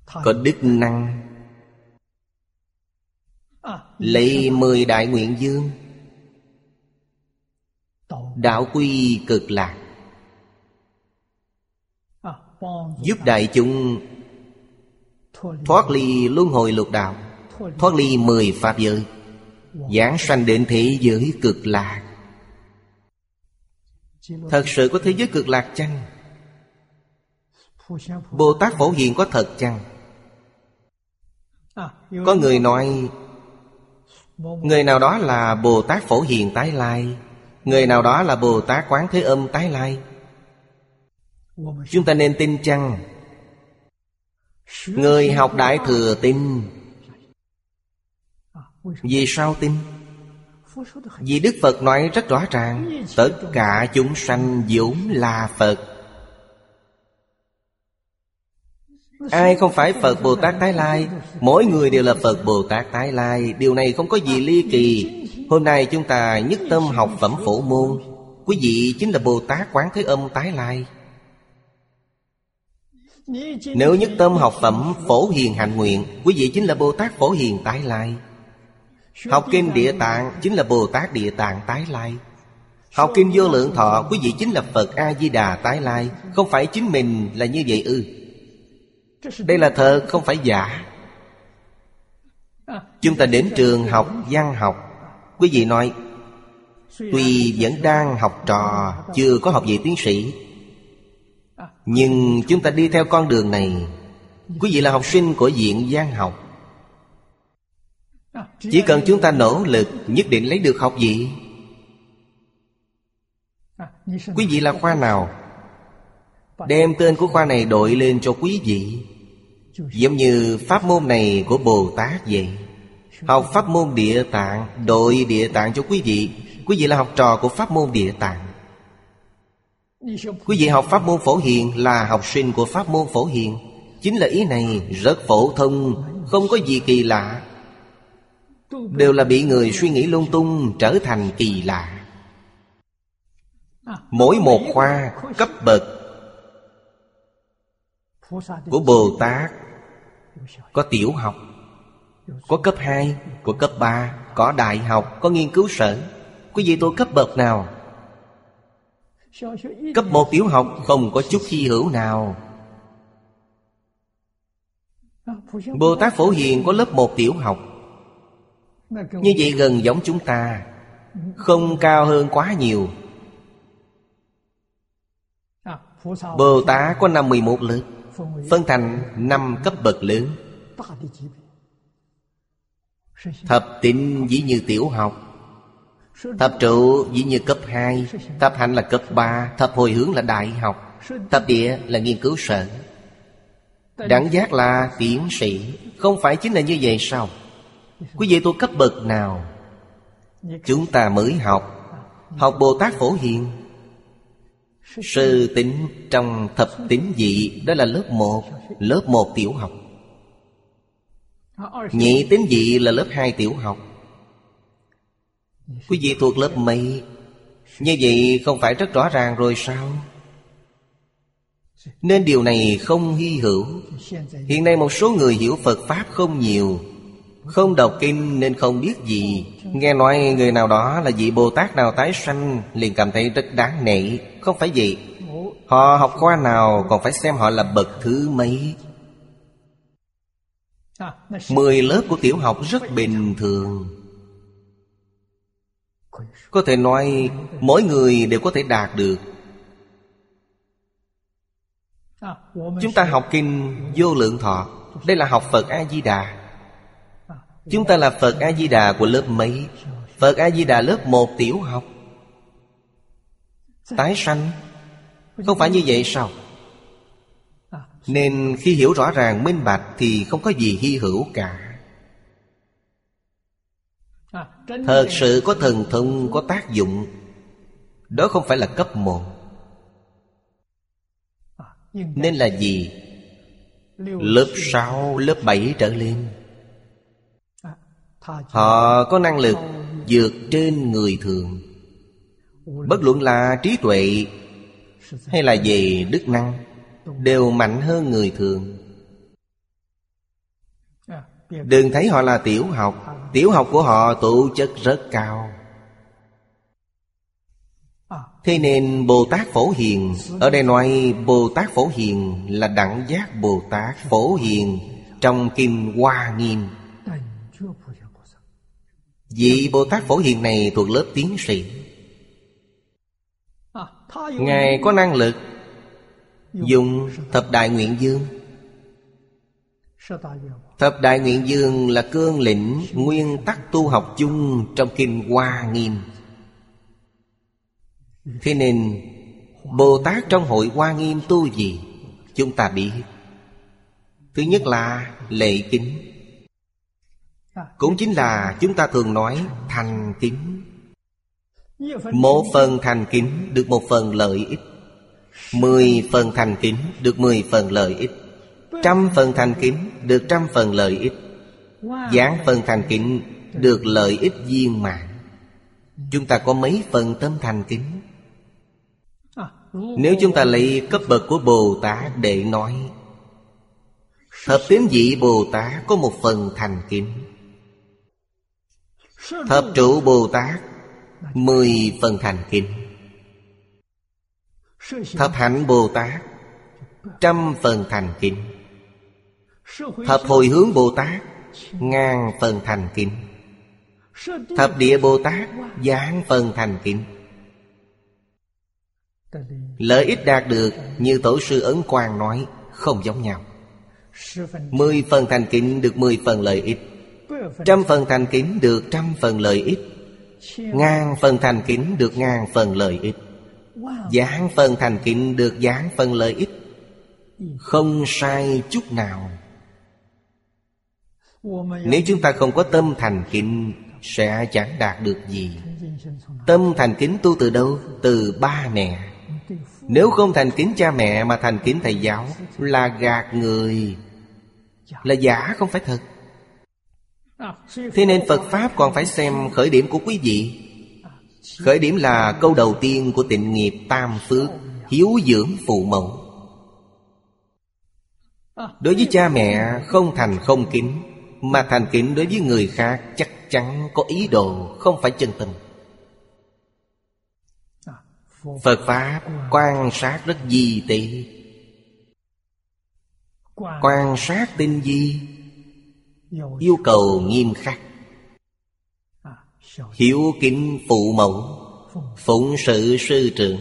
Có đức năng. Lấy mười đại nguyện dương Đạo quy cực lạc Giúp đại chúng Thoát ly luân hồi lục đạo, Thoát ly mười pháp giới, Giảng sanh đến thế giới cực lạc Thật sự có thế giới cực lạc chăng? Bồ Tát Phổ Hiền có thật chăng? Có người nói, Người nào đó là Bồ Tát Phổ Hiền tái lai Người nào đó là Bồ Tát Quán Thế Âm tái lai. Chúng ta nên tin chăng? Người học Đại Thừa tin. Vì sao tin? Vì Đức Phật nói rất rõ ràng, Tất cả chúng sanh vốn là Phật. Ai không phải Phật Bồ Tát Tái Lai, Mỗi người đều là Phật Bồ Tát Tái Lai. Điều này không có gì ly kỳ. Hôm nay chúng ta nhất tâm học phẩm phổ môn. Quý vị chính là Bồ Tát Quán Thế Âm Tái Lai. Nếu nhất tâm học phẩm phổ hiền hạnh nguyện, Quý vị chính là Bồ Tát Phổ Hiền Tái Lai. Học kinh Địa Tạng chính là Bồ Tát Địa Tạng Tái Lai. Học kinh Vô Lượng Thọ, Quý vị chính là Phật A-di-đà Tái Lai. Không phải chính mình là như vậy ư. Đây là thật, không phải giả. Chúng ta đến trường học, văn học Quý vị nói, Tuy vẫn đang học trò, Chưa có học vị tiến sĩ, Nhưng chúng ta đi theo con đường này. Quý vị là học sinh của viện Giang học. Chỉ cần chúng ta nỗ lực Nhất định lấy được học vị. Quý vị là khoa nào? Đem tên của khoa này đội lên cho quý vị, Giống như pháp môn này của Bồ Tát vậy. Học pháp môn địa tạng, Đội địa tạng cho quý vị. Quý vị là học trò của pháp môn địa tạng. Quý vị học pháp môn phổ hiền Là học sinh của pháp môn phổ hiền. Chính là ý này rất phổ thông, Không có gì kỳ lạ. Đều là bị người suy nghĩ lung tung Trở thành kỳ lạ. Mỗi một khoa cấp bậc Của Bồ Tát có tiểu học có cấp 2 Có cấp 3 Có đại học, Có nghiên cứu sở. Quý vị tôi cấp bậc nào? Cấp 1 tiểu học không có chút hy hữu nào. Bồ Tát Phổ Hiền có lớp 1 tiểu học. Như vậy gần giống chúng ta, Không cao hơn quá nhiều. Bồ Tát có 51 lớp, Phân thành 5 cấp bậc lớn. Thập tịnh dĩ như tiểu học. Thập trụ dĩ như cấp 2 Thập hạnh là cấp 3 Thập hồi hướng là đại học. Thập địa là nghiên cứu sở. Đẳng giác là tiến sĩ. Không phải chính là như vậy sao? Quý vị tôi cấp bậc nào? Chúng ta mới học. Học Bồ Tát Phổ Hiền. Sư tính trong thập tính dị, Đó là lớp 1 Lớp 1 tiểu học. Nhị tính dị là lớp 2 tiểu học. Quý vị thuộc lớp mấy? Như vậy không phải rất rõ ràng rồi sao? Nên điều này không hy hữu. Hiện nay một số người hiểu Phật Pháp không nhiều, Không đọc kinh nên không biết gì. Nghe nói người nào đó là vị Bồ Tát nào tái sanh, Liền cảm thấy rất đáng nể. Không phải vậy. Họ học khoa nào còn phải xem họ là bậc thứ mấy? Mười lớp của tiểu học rất bình thường. Có thể nói, mỗi người đều có thể đạt được. Chúng ta học kinh vô lượng thọ. Đây là học Phật A-di-đà. Chúng ta là Phật A-di-đà của lớp mấy? Phật A-di-đà lớp một tiểu học. Tái sanh? Không phải như vậy sao? Nên khi hiểu rõ ràng minh bạch Thì không có gì hy hữu cả. Thật sự có thần thông có tác dụng. Đó không phải là cấp một. Nên là gì? Lớp 6, lớp 7 trở lên. Họ có năng lực vượt trên người thường. Bất luận là trí tuệ Hay là về đức năng Đều mạnh hơn người thường. Đừng thấy họ là tiểu học. Tiểu học của họ tụ chất rất cao. Thế nên Bồ Tát Phổ Hiền, Ở đây nói Bồ Tát Phổ Hiền Là đẳng giác Bồ Tát Phổ Hiền Trong Kim Hoa Nghiêm. Vị Bồ Tát Phổ Hiền này thuộc lớp tiến sĩ. Ngài có năng lực Dùng thập đại nguyện dương. Thập đại nguyện dương là cương lĩnh Nguyên tắc tu học chung Trong Kinh Hoa Nghiêm. Thế nên, Bồ Tát trong hội Hoa Nghiêm tu gì, Chúng ta biết. Thứ nhất là lệ kính. Cũng chính là chúng ta thường nói thành kính. Một phần thành kính được một phần lợi ích. Mười phần thành kính được mười phần lợi ích. Trăm phần thành kính được trăm phần lợi ích. Giảng phần thành kính được lợi ích viên mãn. Chúng ta có mấy phần tâm thành kính? Nếu chúng ta lấy cấp bậc của Bồ Tát để nói, Thập tín vị Bồ Tát có một phần thành kính. Thập trụ Bồ Tát, Mười phần thành kính. Thập hạnh Bồ Tát, Trăm phần thành kính. Thập hồi hướng Bồ Tát, Ngàn phần thành kính. Thập địa Bồ Tát, Giảng phần thành kính. Lợi ích đạt được, Như Tổ sư Ấn Quang nói, Không giống nhau. Mười phần thành kính được mười phần lợi ích. Trăm phần thành kính được trăm phần lợi ích. Ngàn phần thành kính được ngàn phần lợi ích. Giảng phần thành kính được giảng phần lợi ích. Không sai chút nào. Nếu chúng ta không có tâm thành kính, Sẽ chẳng đạt được gì. Tâm thành kính tu từ đâu? Từ ba mẹ. Nếu không thành kính cha mẹ mà thành kính thầy giáo, Là gạt người. Là giả không phải thật. Thế nên Phật Pháp còn phải xem khởi điểm của quý vị. Khởi điểm là câu đầu tiên của tịnh nghiệp Tam Phước, Hiếu dưỡng phụ mẫu. Đối với cha mẹ, không thành không kính Mà thành kính đối với người khác Chắc chắn có ý đồ Không phải chân tình. Phật Pháp quan sát rất di tế Quan sát tinh di Yêu cầu nghiêm khắc. Hiếu kính phụ mẫu, Phụng sự sư trưởng.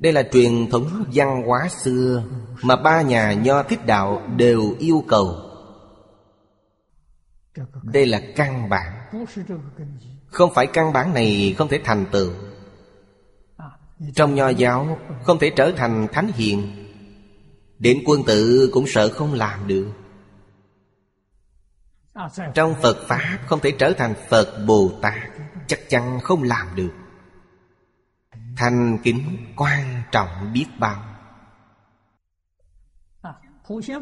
Đây là truyền thống văn hóa xưa Mà ba nhà nho thích đạo đều yêu cầu. Đây là căn bản. Không phải căn bản này không thể thành tựu. Trong nho giáo, không thể trở thành thánh hiền. Đến quân tử cũng sợ không làm được. Trong Phật Pháp không thể trở thành Phật Bồ Tát, Chắc chắn không làm được. Thành kính quan trọng biết bao.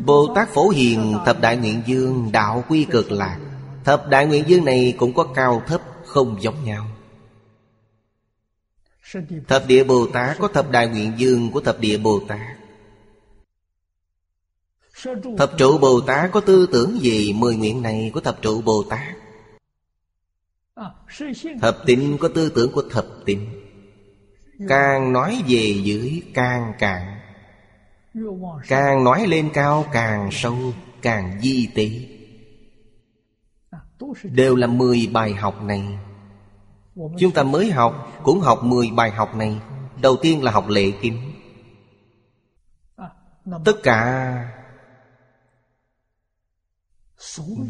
Bồ Tát Phổ Hiền, Thập Đại Nguyện Dương Đạo Quy Cực Lạc. Thập Đại Nguyện Dương này cũng có cao thấp không giống nhau. Thập Địa Bồ Tát có Thập Đại Nguyện Dương của Thập Địa Bồ Tát. Thập trụ Bồ Tát có tư tưởng gì? Mười nguyện này của thập trụ Bồ Tát. Thập tịnh có tư tưởng của thập tịnh Càng nói về dưới, càng cạn. Càng nói lên cao, càng sâu, Càng di tế Đều là mười bài học này. Chúng ta mới học, Cũng học mười bài học này. Đầu tiên là học lệ kinh Tất cả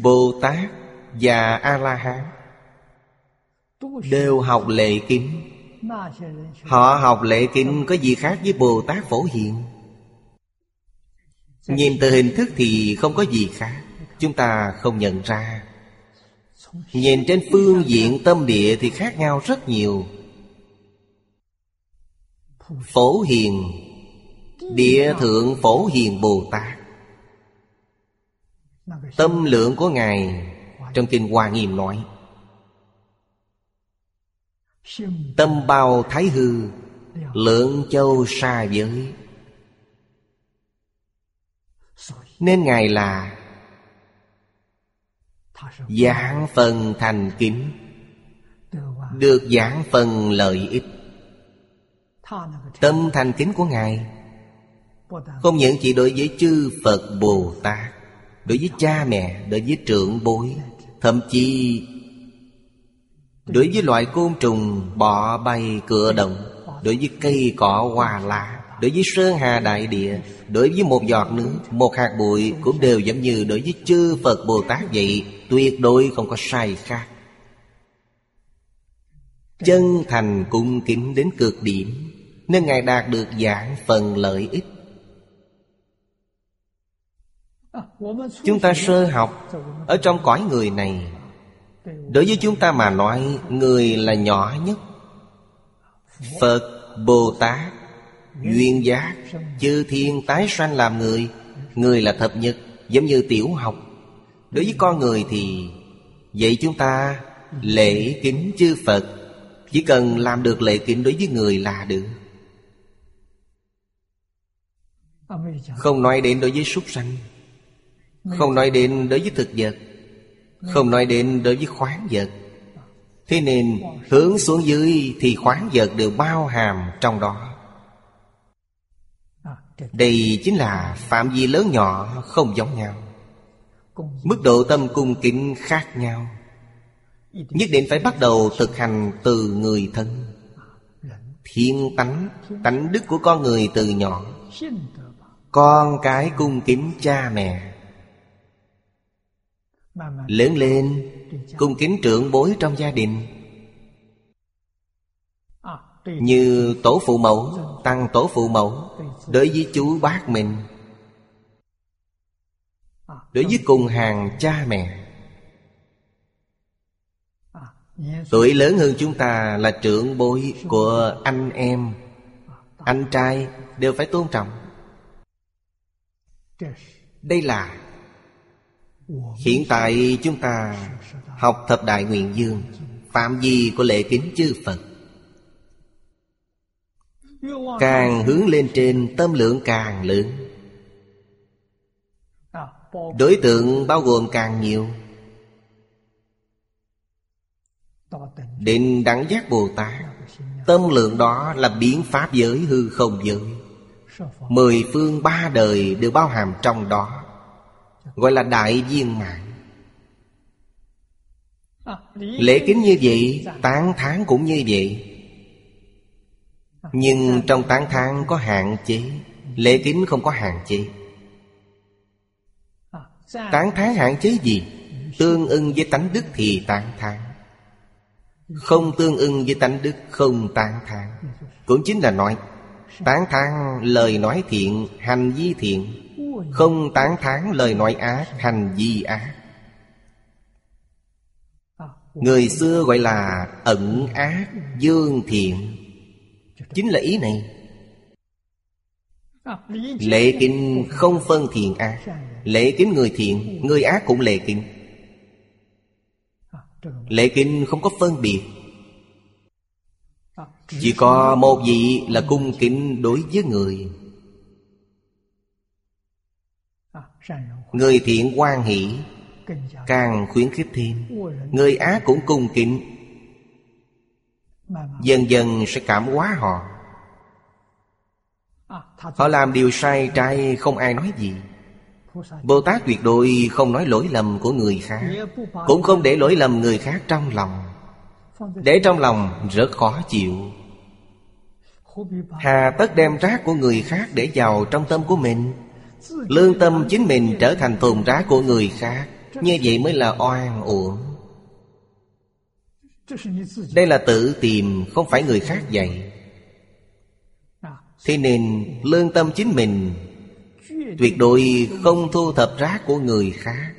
Bồ Tát và A-la-hán Đều học lệ kinh Họ học lệ kinh có gì khác với Bồ Tát Phổ Hiện Nhìn từ hình thức thì không có gì khác. Chúng ta không nhận ra. Nhìn trên phương diện tâm địa thì khác nhau rất nhiều. Phổ Hiền. Địa Thượng Phổ Hiền Bồ Tát Tâm lượng của Ngài Trong Kinh Hoa Nghiêm nói, Tâm bao thái hư, Lượng châu xa giới. Nên Ngài là Giảng phần thành kính, Được giảng phần lợi ích. Tâm thành kính của Ngài Không những chỉ đối với chư Phật Bồ Tát Đối với cha mẹ Đối với trưởng bối, Thậm chí Đối với loại côn trùng, bọ bay, cửa động, Đối với cây, cỏ, hoa, lá, Đối với sơn hà, đại địa, Đối với một giọt nước, Một hạt bụi Cũng đều giống như đối với chư Phật Bồ Tát vậy, Tuyệt đối không có sai khác. Chân thành cung kính đến cực điểm, Nên Ngài đạt được giảng phần lợi ích Chúng ta sơ học Ở trong cõi người này. Đối với chúng ta mà nói Người là nhỏ nhất. Phật, Bồ Tát Duyên giác Chư thiên tái sanh làm người Người là thập nhất Giống như tiểu học. Đối với con người thì Vậy chúng ta lễ kính chư Phật Chỉ cần làm được lễ kính đối với người là được. Không nói đến đối với súc sanh. Không nói đến đối với thực vật Không nói đến đối với khoáng vật. Thế nên hướng xuống dưới Thì khoáng vật đều bao hàm trong đó. Đây chính là phạm vi lớn nhỏ không giống nhau. Mức độ tâm cung kính khác nhau. Nhất định phải bắt đầu thực hành từ người thân. Thiên tánh, tánh đức của con người từ nhỏ. Con cái cung kính cha mẹ. Lớn lên cung kính trưởng bối trong gia đình. Như tổ phụ mẫu, tăng tổ phụ mẫu Đối với chú bác mình. Đối với cùng hàng cha mẹ. Tuổi lớn hơn chúng ta là trưởng bối của anh em. Anh trai đều phải tôn trọng. Đây là Hiện tại chúng ta học thập đại nguyện dương, Phạm vi của lễ kính chư Phật. Càng hướng lên trên, tâm lượng càng lớn. Đối tượng bao gồm càng nhiều. Định đẳng giác Bồ Tát, Tâm lượng đó là biến pháp giới hư không giới. Mười phương ba đời đều bao hàm trong đó. Gọi là đại viên mạng Lễ kính như vậy, Tán tháng cũng như vậy. Nhưng trong tán tháng có hạn chế, Lễ kính không có hạn chế. Tán tháng hạn chế gì? Tương ưng với tánh đức thì tán tháng Không tương ưng với tánh đức, không tán tháng Cũng chính là nói Tán thán lời nói thiện, Hành vi thiện. Không tán thán lời nói ác, Hành vi ác. Người xưa gọi là ẩn ác, dương thiện. Chính là ý này. Lễ kinh không phân thiện ác. Lễ kính người thiện, Người ác cũng lễ kính. Lễ kinh không có phân biệt. Chỉ có một vị là cung kính đối với người. Người thiện quan hỷ, Càng khuyến khích thêm. Người ác cũng cung kính. Dần dần sẽ cảm hóa họ. Họ làm điều sai trái, không ai nói gì. Bồ Tát tuyệt đối không nói lỗi lầm của người khác, Cũng không để lỗi lầm người khác trong lòng. Để trong lòng rất khó chịu. Hà tất đem rác của người khác để vào trong tâm của mình, Lương tâm chính mình trở thành thùng rác của người khác. Như vậy mới là oan uổng. Đây là tự tìm, Không phải người khác dạy. Thế nên lương tâm chính mình, Tuyệt đối không thu thập rác của người khác.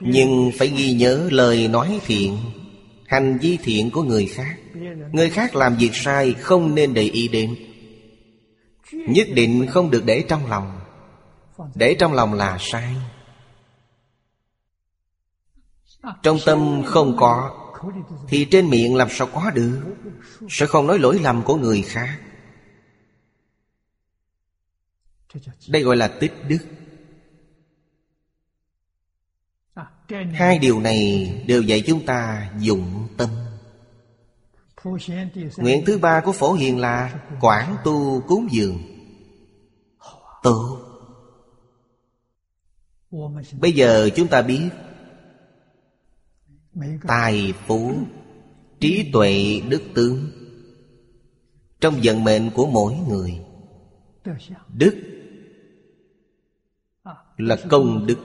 Nhưng phải ghi nhớ lời nói thiện, Hành vi thiện của người khác. Người khác làm việc sai, không nên để ý đến. Nhất định không được để trong lòng. Để trong lòng là sai. Trong tâm không có, Thì trên miệng làm sao có được? Sẽ không nói lỗi lầm của người khác. Đây gọi là tích đức. Hai điều này đều dạy chúng ta dụng tâm nguyện thứ ba của phổ hiền là quản tu cúng dường. Tu bây giờ chúng ta biết tài phú, trí tuệ, đức tướng trong vận mệnh của mỗi người. Đức là công đức,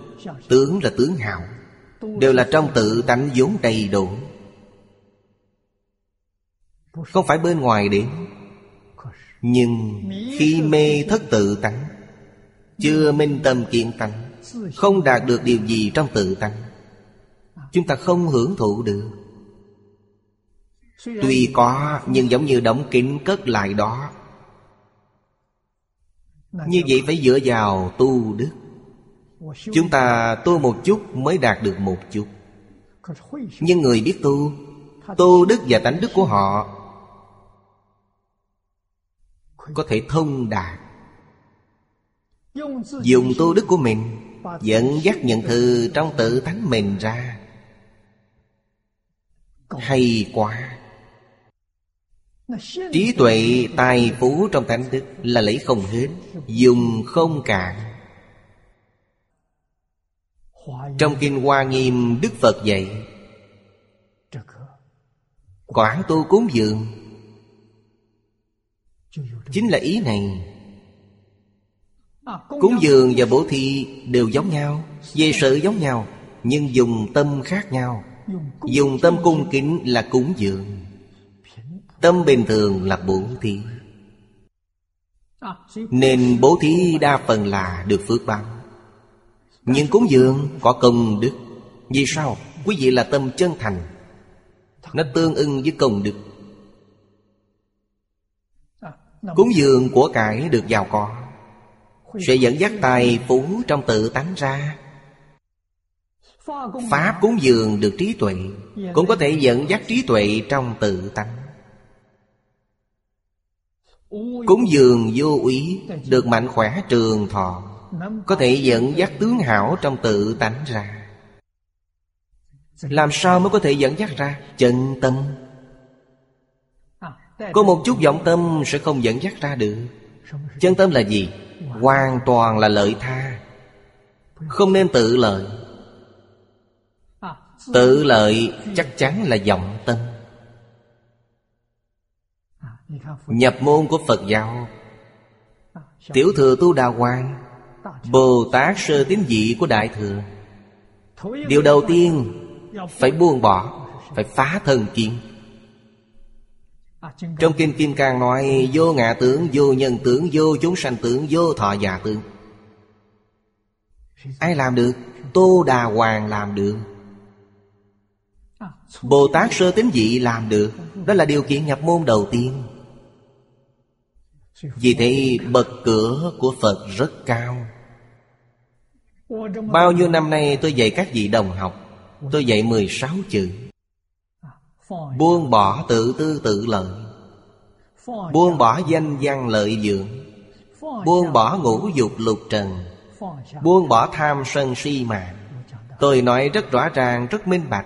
tướng là tướng hào, đều là trong tự tánh vốn đầy đủ không phải bên ngoài đến? Nhưng khi mê thất tự tánh, chưa minh tâm kiện tánh, không đạt được điều gì trong tự tánh, chúng ta không hưởng thụ được. Tuy có, nhưng giống như đóng kín cất lại đó. Như vậy phải dựa vào tu đức. Chúng ta tu một chút mới đạt được một chút. Nhưng người biết tu Tu đức và tánh đức của họ có thể thông đạt. Dùng tu đức của mình, Dẫn dắt nhận thư trong tự tánh mình ra. Hay quá. Trí tuệ, tài phú trong tánh đức Là lấy không hết, Dùng không cạn. Trong Kinh Hoa Nghiêm, Đức Phật dạy Quảng tu cúng dường Chính là ý này. Cúng dường và bổ thị đều giống nhau Về sự giống nhau Nhưng dùng tâm khác nhau. Dùng tâm cung kính là cúng dường. Tâm bình thường là bố thí. Nên bố thí đa phần là được phước báo. Nhưng cúng dường có công đức. Vì sao? Quý vị là tâm chân thành. Nó tương ưng với công đức Cúng dường của cải được giàu có Sẽ dẫn dắt tài phú trong tự tánh ra. Pháp cúng dường được trí tuệ, Cũng có thể dẫn dắt trí tuệ trong tự tánh. Cúng dường vô úy Được mạnh khỏe trường thọ, có thể dẫn dắt tướng hảo trong tự tánh ra. Làm sao mới có thể dẫn dắt ra chân tâm? Có một chút vọng tâm sẽ không dẫn dắt ra được. Chân tâm là gì? Hoàn toàn là lợi tha. Không nên tự lợi. Tự lợi chắc chắn là vọng tâm. Nhập môn của Phật giáo. Tiểu thừa tu đà hoàng Bồ Tát sơ tín dị của Đại Thừa. Điều đầu tiên, Phải buông bỏ, Phải phá thần kiến. Trong Kinh Kim Cang nói Vô ngã tướng, vô nhân tướng, vô chúng sanh tướng, vô thọ già tướng. Ai làm được? Tô Đà Hoàng làm được. Bồ Tát sơ tín dị làm được. Đó là điều kiện nhập môn đầu tiên. Vì thế bậc cửa của Phật rất cao. Bao nhiêu năm nay tôi dạy các vị đồng học Tôi dạy 16 chữ Buông bỏ tự tư tự lợi. Buông bỏ danh văn lợi dưỡng. Buông bỏ ngũ dục lục trần. Buông bỏ tham sân si mạng. Tôi nói rất rõ ràng, rất minh bạch.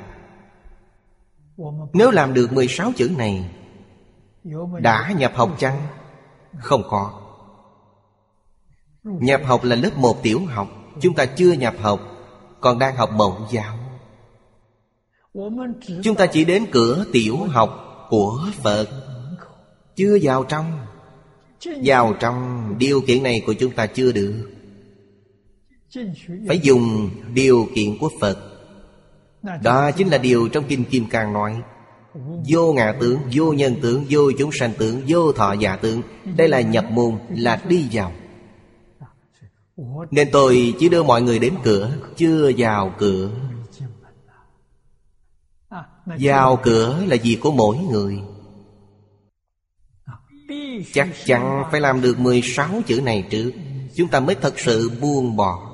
Nếu làm được 16 chữ này Đã nhập học chăng? Không có Nhập học là lớp 1 tiểu học. Chúng ta chưa nhập học Còn đang học mẫu giáo. Chúng ta chỉ đến cửa tiểu học của Phật. Chưa vào trong. Vào trong điều kiện này của chúng ta chưa được. Phải dùng điều kiện của Phật. Đó chính là điều trong Kinh Kim Cang nói. Vô ngã tướng, vô nhân tướng, vô chúng sanh tướng, vô thọ giả tướng. Đây là nhập môn, là đi vào. Nên tôi chỉ đưa mọi người đến cửa Chưa vào cửa vào cửa là việc của mỗi người. Chắc chắn phải làm được 16 chữ này trước, Chúng ta mới thật sự buông bỏ.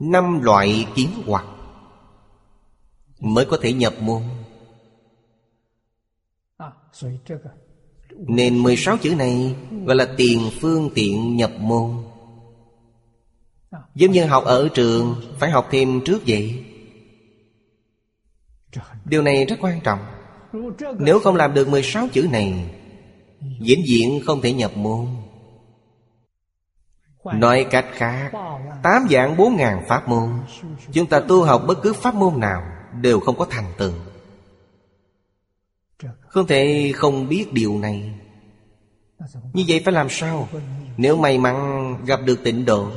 Năm loại kiến hoặc Mới có thể nhập môn. Nên 16 chữ này Gọi là tiền phương tiện nhập môn. Giống như học ở trường, Phải học thêm trước vậy. Điều này rất quan trọng. Nếu không làm được 16 chữ này Diễn diện không thể nhập môn. Nói cách khác, Tám dạng bốn ngàn pháp môn, Chúng ta tu học bất cứ pháp môn nào Đều không có thành tựu. Không thể không biết điều này. Như vậy phải làm sao? Nếu may mắn gặp được tịnh độ.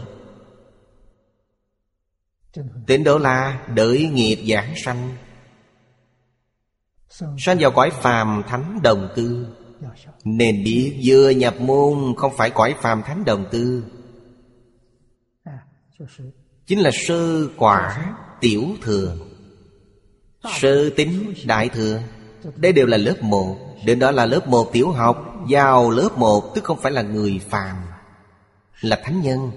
Tịnh độ là đợi nghiệp giảng sanh. Sanh vào cõi phàm thánh đồng cư. Nên biết vừa nhập môn không phải cõi phàm thánh đồng cư. Chính là sơ quả tiểu thừa. Sơ tính đại thừa. Đây đều là lớp một. Đến đó là lớp một tiểu học, Vào lớp một tức không phải là người phàm, Là thánh nhân.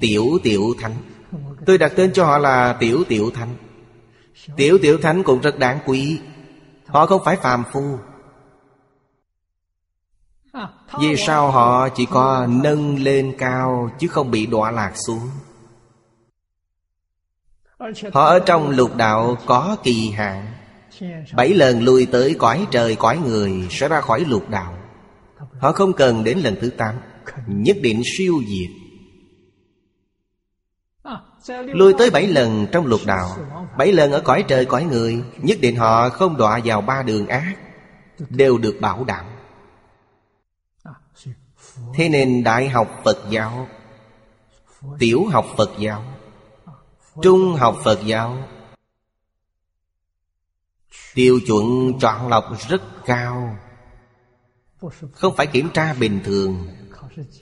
Tiểu tiểu thánh. Tôi đặt tên cho họ là tiểu tiểu thánh. Tiểu tiểu thánh cũng rất đáng quý. Họ không phải phàm phu. Vì sao họ chỉ có nâng lên cao Chứ không bị đọa lạc xuống? Họ ở trong lục đạo có kỳ hạn. Bảy lần lui tới cõi trời, cõi người Sẽ ra khỏi lục đạo. Họ không cần đến lần thứ tám. Nhất định siêu diệt. Lui tới bảy lần trong lục đạo. Bảy lần ở cõi trời cõi người, Nhất định họ không đọa vào ba đường ác, Đều được bảo đảm. Thế nên đại học Phật giáo, Tiểu học Phật giáo, Trung học Phật giáo, Tiêu chuẩn chọn lọc rất cao. Không phải kiểm tra bình thường,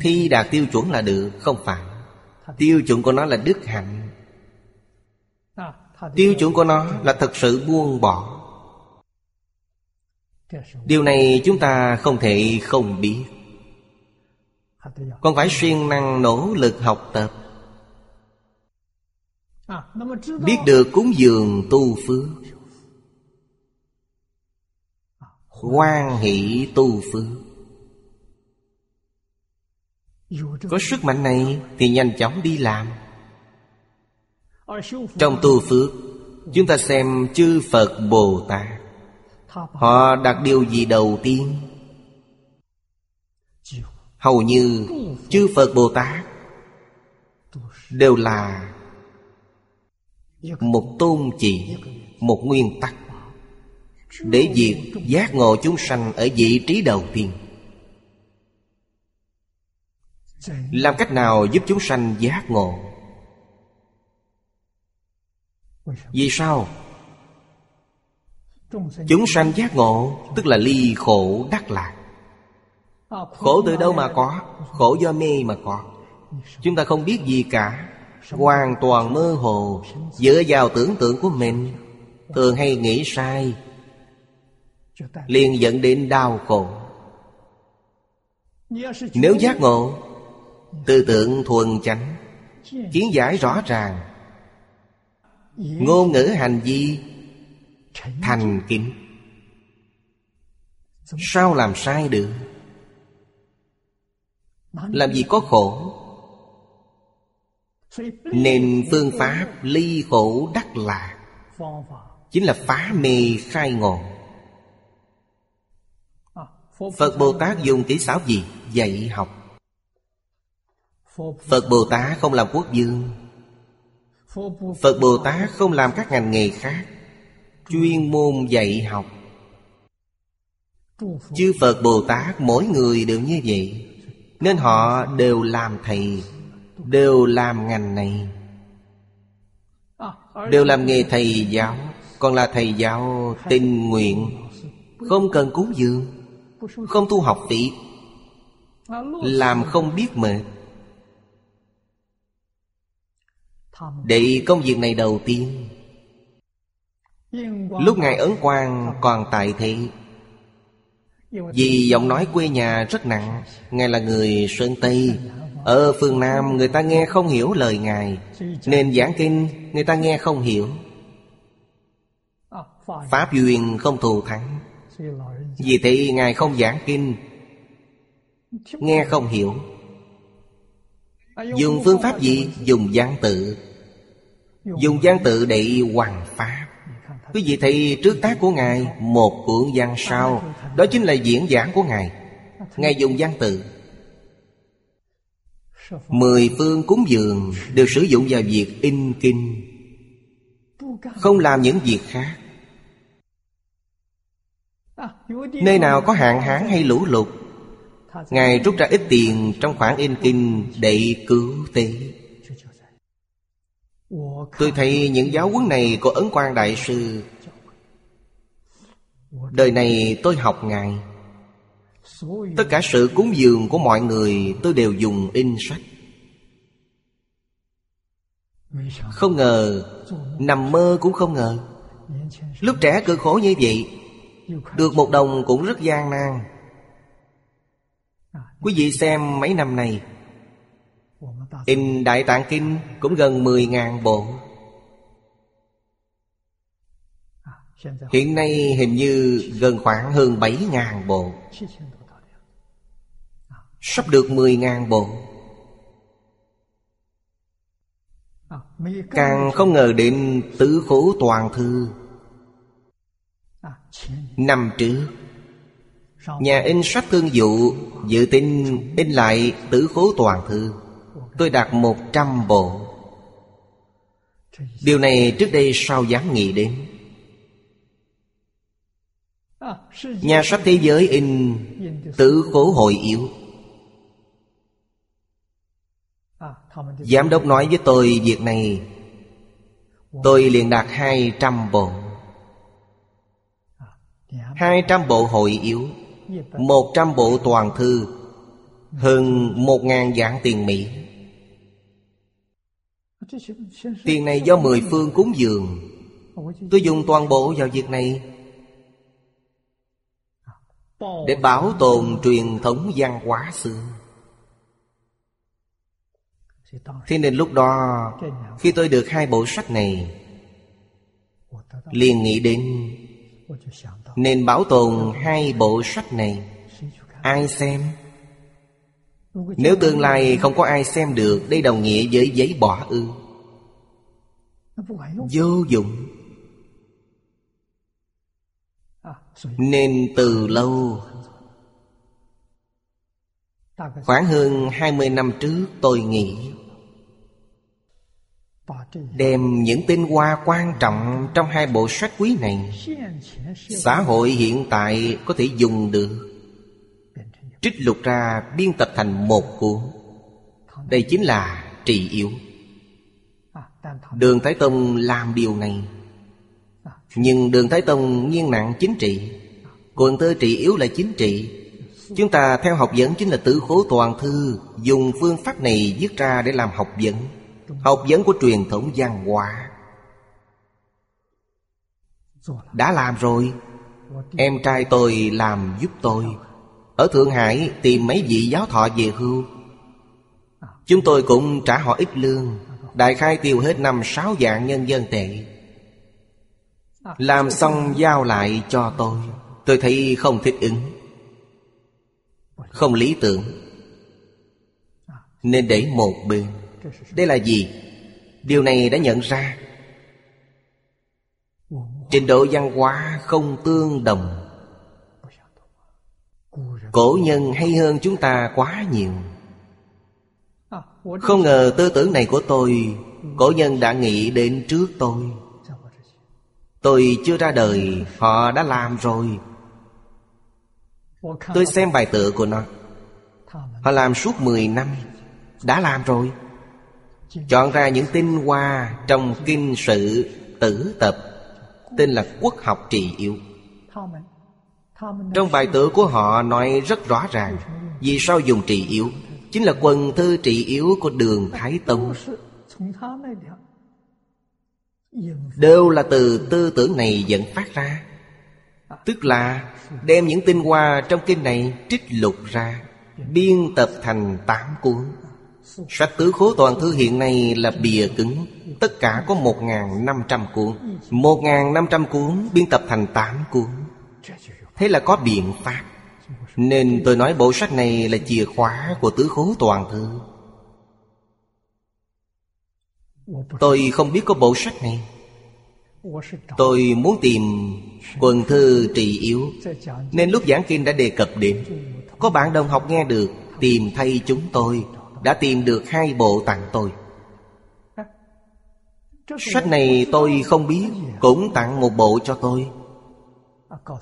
Thi đạt tiêu chuẩn là được, Không phải. Tiêu chuẩn của nó là đức hạnh. Tiêu chuẩn của nó là thật sự buông bỏ. Điều này chúng ta không thể không biết. Còn phải siêng năng nỗ lực học tập. Biết được cúng dường tu phước. Quan hỷ tu phước. Có sức mạnh này thì nhanh chóng đi làm. Trong tu phước Chúng ta xem chư Phật Bồ Tát. Họ đặt điều gì đầu tiên? Hầu như chư Phật Bồ Tát Đều là Một tôn chỉ Một nguyên tắc. Để diệt giác ngộ chúng sanh Ở vị trí đầu tiên làm cách nào giúp chúng sanh giác ngộ? Vì sao? Chúng sanh giác ngộ Tức là ly khổ đắc lạc. Khổ từ đâu mà có? Khổ do mê mà có. Chúng ta không biết gì cả. Hoàn toàn mơ hồ, Dựa vào tưởng tượng của mình. Thường hay nghĩ sai, liền dẫn đến đau khổ. Nếu giác ngộ Tư tưởng thuần chánh. Kiến giải rõ ràng. Ngôn ngữ hành vi Thành kính. Sao làm sai được? Làm gì có khổ? Nên phương pháp ly khổ đắc lạc Chính là phá mê khai ngộ. Phật Bồ Tát dùng kỹ xảo gì? Dạy học. Phật Bồ Tát không làm quốc dương. Phật Bồ Tát không làm các ngành nghề khác. Chuyên môn dạy học. Chư Phật Bồ Tát mỗi người đều như vậy. Nên họ đều làm thầy, Đều làm ngành này. Đều làm nghề thầy giáo. Còn là thầy giáo tình nguyện. Không cần cúng dường. Không tu học phí. Làm không biết mệt. Để công việc này đầu tiên. Lúc Ngài Ấn Quang còn tại thị Vì giọng nói quê nhà rất nặng Ngài là người Sơn Tây. Ở phương Nam người ta nghe không hiểu lời Ngài. Nên giảng kinh người ta nghe không hiểu. Pháp duyên không thù thắng. Vì thế Ngài không giảng kinh Nghe không hiểu. Dùng phương pháp gì? Dùng văn tự Dùng văn tự để hoàng pháp Quý vị thấy trước tác của Ngài, Một cuộn văn sao Đó chính là diễn giảng của Ngài. Ngài dùng văn tự. Mười phương cúng dường Đều sử dụng vào việc in kinh, Không làm những việc khác. Nơi nào có hạn hán hay lũ lụt, Ngài rút ra ít tiền trong khoản in kinh để cứu tế. Tôi thấy những giáo huấn này của Ấn Quang Đại Sư. Đời này tôi học Ngài. Tất cả sự cúng dường của mọi người tôi đều dùng in sách. Không ngờ, Nằm mơ cũng không ngờ. Lúc trẻ cực khổ như vậy, Được một đồng cũng rất gian nan. Quý vị xem mấy năm này In Đại Tạng Kinh cũng gần 10.000 bộ. Hiện nay hình như gần khoảng hơn 7.000 bộ. Sắp được 10.000 bộ. Càng không ngờ đến tứ khổ toàn thư. Năm trước Nhà in sách thương dụ Dự tin in lại tứ khố toàn thư. Tôi đạt một trăm bộ. Điều này trước đây sao dám nghĩ đến? Nhà sách thế giới in Tử khố hội yếu. Giám đốc nói với tôi việc này. Tôi liền đạt hai trăm bộ. Hai trăm bộ hội yếu, một trăm bộ toàn thư, Hơn một ngàn dạng tiền Mỹ. Tiền này do mười phương cúng dường. Tôi dùng toàn bộ vào việc này Để bảo tồn truyền thống văn hóa xưa Thế nên lúc đó Khi tôi được hai bộ sách này liền nghĩ đến Nên bảo tồn hai bộ sách này. Ai xem nếu tương lai không có ai xem được Đây đồng nghĩa với giấy bỏ ư. Vô dụng. Nên từ lâu. Khoảng hơn 20 năm trước tôi nghĩ Đem những tinh hoa quan trọng trong hai bộ sách quý này. Xã hội hiện tại có thể dùng được Trích lục ra biên tập thành một cuốn. Đây chính là trị yếu. Đường Thái Tông làm điều này. Nhưng Đường Thái Tông nghiêng nặng chính trị. Quần thơ trị yếu là chính trị. Chúng ta theo học vấn chính là tử khố toàn thư, Dùng phương pháp này viết ra để làm học vấn. Học vấn của truyền thống văn hóa. Đã làm rồi. Em trai tôi làm giúp tôi. Ở Thượng Hải tìm mấy vị giáo thọ về hưu. Chúng tôi cũng trả họ ít lương, Đại khai tiêu hết năm sáu dạng nhân dân tệ. Làm xong giao lại cho tôi Tôi thấy không thích ứng. Không lý tưởng. Nên để một bên. Đây là gì? Điều này đã nhận ra. Trình độ văn hóa không tương đồng. Cổ nhân hay hơn chúng ta quá nhiều. Không ngờ tư tưởng này của tôi, Cổ nhân đã nghĩ đến trước tôi. Tôi chưa ra đời, Họ đã làm rồi. Tôi xem bài tựa của nó. Họ làm suốt 10 năm, Đã làm rồi. Chọn ra những tinh hoa Trong kinh sự tử tập, Tên là quốc học trị yếu trong bài tựa của họ nói rất rõ ràng, Vì sao dùng trị yếu? Chính là quần thư trị yếu của đường Thái Tông. Đều là từ tư tưởng này dẫn phát ra. Tức là đem những tinh hoa trong kinh này trích lục ra, Biên tập thành tám cuốn. Sách tứ khố toàn thư hiện nay là bìa cứng, Tất cả có 1.500 cuốn. 1.500 cuốn biên tập thành 8 cuốn. Thế là có biện pháp. Nên tôi nói bộ sách này là chìa khóa của tứ khố toàn thư. Tôi không biết có bộ sách này. Tôi muốn tìm quần thư trị yếu. Nên lúc giảng kinh đã đề cập đến, Có bạn đồng học nghe được, Tìm thay chúng tôi. Đã tìm được hai bộ tặng tôi. Sách này tôi không biết, Cũng tặng một bộ cho tôi.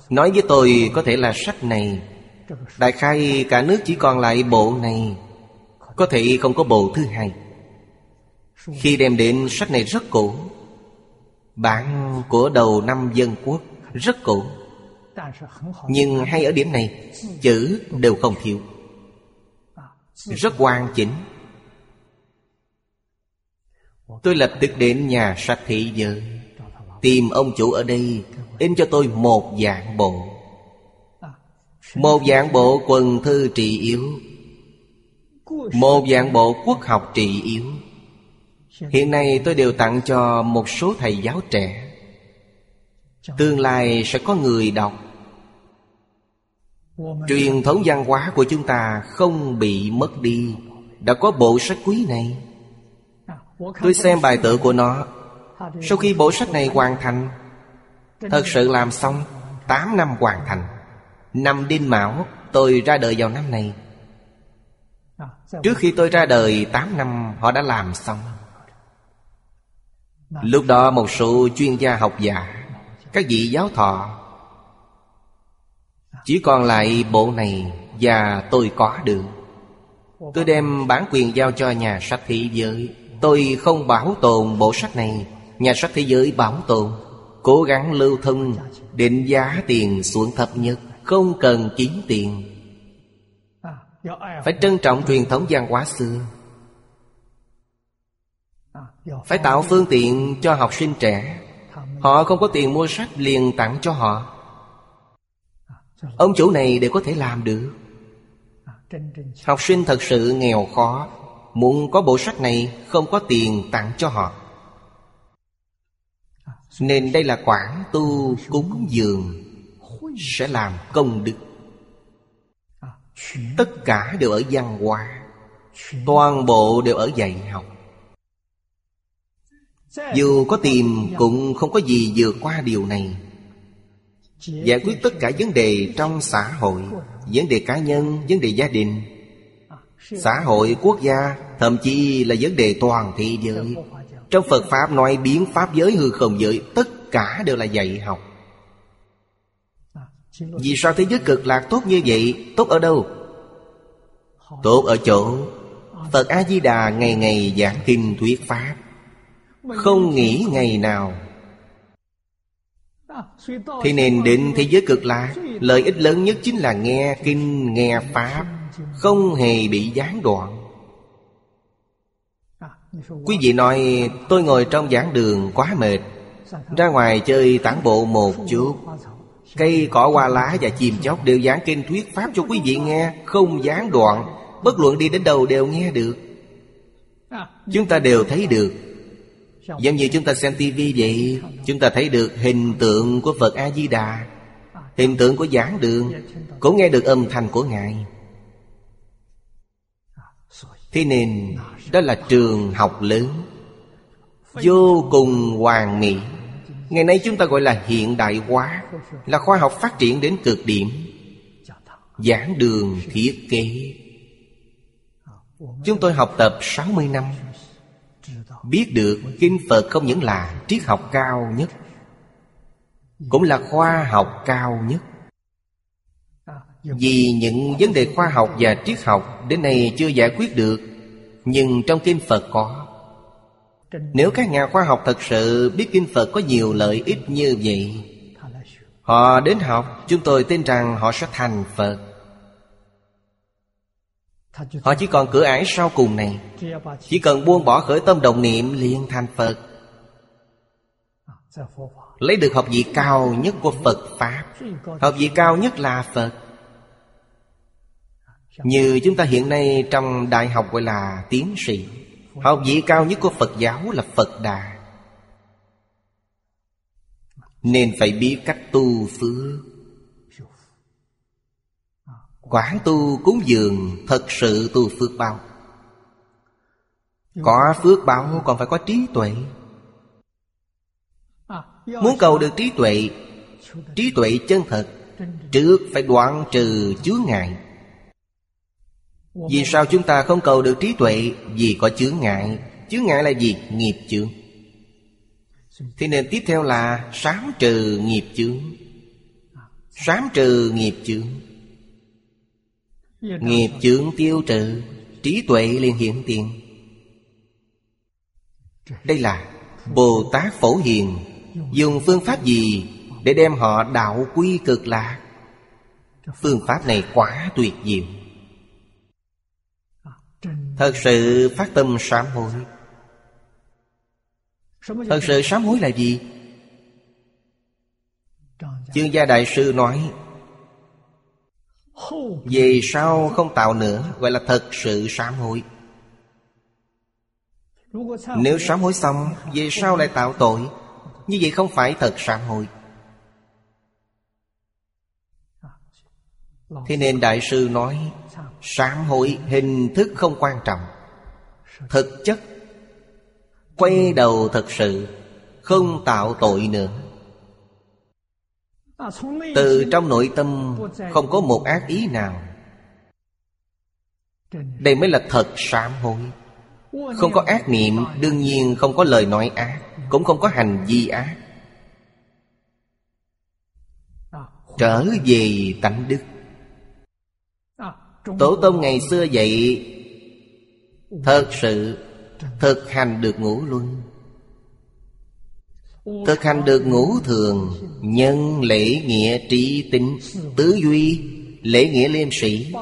Nói với tôi có thể là sách này. Đại khai cả nước chỉ còn lại bộ này. Có thể không có bộ thứ hai. Khi đem đến sách này rất cũ Bản của đầu năm dân quốc Rất cũ Nhưng hay ở điểm này, Chữ đều không thiếu. Rất hoàn chỉnh. Tôi lập tức đến nhà sách thị giới. Tìm ông chủ ở đây, In cho tôi một dạng bộ. Một dạng bộ quần thư trị yếu. Một dạng bộ quốc học trị yếu. Hiện nay tôi đều tặng cho một số thầy giáo trẻ. Tương lai sẽ có người đọc. Truyền thống văn hóa của chúng ta không bị mất đi. Đã có bộ sách quý này. Tôi xem bài tự của nó. Sau khi bộ sách này hoàn thành, Thật sự làm xong 8 năm hoàn thành, Năm đinh mão, Tôi ra đời vào năm này. Trước khi tôi ra đời 8 năm Họ đã làm xong. Lúc đó một số chuyên gia học giả, Các vị giáo thọ, Chỉ còn lại bộ này Và tôi có được. Tôi đem bản quyền giao cho nhà sách thị giới Tôi không bảo tồn bộ sách này. Nhà sách thế giới bảo tồn, Cố gắng lưu thông Định giá tiền xuống thấp nhất, Không cần kiếm tiền. Phải trân trọng truyền thống văn hóa xưa. Phải tạo phương tiện cho học sinh trẻ. Họ không có tiền mua sách liền tặng cho họ. Ông chủ này đều có thể làm được. Học sinh thật sự nghèo khó, Muốn có bộ sách này Không có tiền tặng cho họ. Nên đây là khoản tu cúng dường Sẽ làm công đức. Tất cả đều ở văn hóa Toàn bộ đều ở dạy học. Dù có tìm cũng không có gì vượt qua điều này. Giải quyết tất cả vấn đề trong xã hội Vấn đề cá nhân, vấn đề gia đình. Xã hội, quốc gia Thậm chí là vấn đề toàn thế giới trong Phật Pháp nói biến Pháp giới hư không giới Tất cả đều là dạy học. Vì sao thế giới cực lạc tốt như vậy? Tốt ở đâu? Tốt ở chỗ Phật A-di-đà ngày ngày giảng kinh thuyết Pháp. Không nghĩ ngày nào. Thế nên đến thế giới cực lạc Lợi ích lớn nhất chính là nghe kinh, nghe Pháp Không hề bị gián đoạn. Quý vị nói, tôi ngồi trong giảng đường quá mệt, Ra ngoài chơi tản bộ một chút. Cây, cỏ, hoa lá và chim chóc đều giảng kinh thuyết Pháp cho quý vị nghe, Không gián đoạn. Bất luận đi đến đâu đều nghe được. Chúng ta đều thấy được. Giống như chúng ta xem tivi vậy, Chúng ta thấy được hình tượng của Phật A-di-đà, Hình tượng của giảng đường. Cũng nghe được âm thanh của Ngài. Thế nên đó là trường học lớn. Vô cùng hoàn mỹ. Ngày nay chúng ta gọi là hiện đại hóa, Là khoa học phát triển đến cực điểm. Giảng đường thiết kế. Chúng tôi học tập 60 năm. Biết được Kinh Phật không những là triết học cao nhất, Cũng là khoa học cao nhất. Vì những vấn đề khoa học và triết học Đến nay chưa giải quyết được nhưng trong Kinh Phật có. Nếu các nhà khoa học thật sự biết Kinh Phật có nhiều lợi ích như vậy, Họ đến học, Chúng tôi tin rằng họ sẽ thành Phật. Họ chỉ còn cửa ải sau cùng này. Chỉ cần buông bỏ khởi tâm đồng niệm, liền thành Phật. Lấy được học vị cao nhất của Phật Pháp. Học vị cao nhất là Phật. Như chúng ta hiện nay trong đại học gọi là tiến sĩ, Học vị cao nhất của Phật giáo là Phật Đà. Nên phải biết cách tu phước. Quán tu cúng dường Thật sự tu phước bao. Có phước báo còn phải có trí tuệ. Muốn cầu được trí tuệ Trí tuệ chân thật, Trước phải đoạn trừ chướng ngại. Vì sao chúng ta không cầu được trí tuệ? Vì có chướng ngại. Chướng ngại là gì? Nghiệp chướng. Thế nên tiếp theo là Sám trừ nghiệp chướng. Sám trừ nghiệp chướng. Nghiệp chướng tiêu trừ. Trí tuệ liền hiện tiền. Đây là Bồ Tát Phổ Hiền Dùng phương pháp gì Để đem họ đạo quy cực lạc? Phương pháp này quá tuyệt diệu Thật sự phát tâm sám hối. Thật sự sám hối là gì? Chương gia đại sư nói, về sau không tạo nữa, Gọi là thật sự sám hối. Nếu sám hối xong, Về sau lại tạo tội, Như vậy không phải thật sám hối. Thế nên Đại sư nói Sám hối hình thức không quan trọng. Thực chất, Quay đầu thật sự, Không tạo tội nữa. Từ trong nội tâm, không có một ác ý nào. Đây mới là thật sám hối. Không có ác niệm, đương nhiên không có lời nói ác, cũng không có hành vi ác. Trở về tánh đức tổ tông ngày xưa dạy, thật sự thực hành được ngũ luân. Thực hành được ngũ thường Nhân lễ nghĩa trí tính Tứ duy Lễ nghĩa liêm sĩ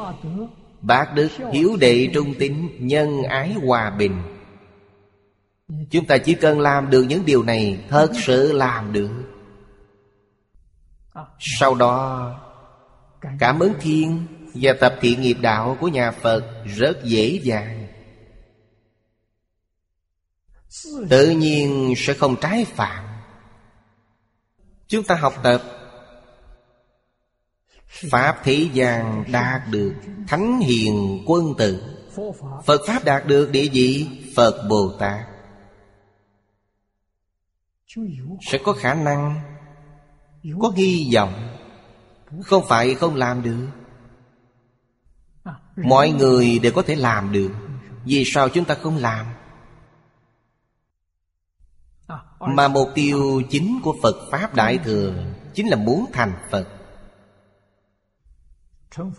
Bác đức hiếu đệ trung tín Nhân ái hòa bình. Chúng ta chỉ cần làm được những điều này Thật sự làm được. Sau đó Cảm ứng thiên và tập thiện nghiệp đạo của nhà Phật Rất dễ dàng. Tự nhiên sẽ không trái phạm. Chúng ta học tập Pháp thế gian đạt được Thánh hiền quân tử. Phật Pháp đạt được địa vị Phật Bồ Tát. Sẽ có khả năng, Có hy vọng. Không phải không làm được. Mọi người đều có thể làm được. Vì sao chúng ta không làm? Mà mục tiêu chính của Phật Pháp Đại Thừa Chính là muốn thành Phật.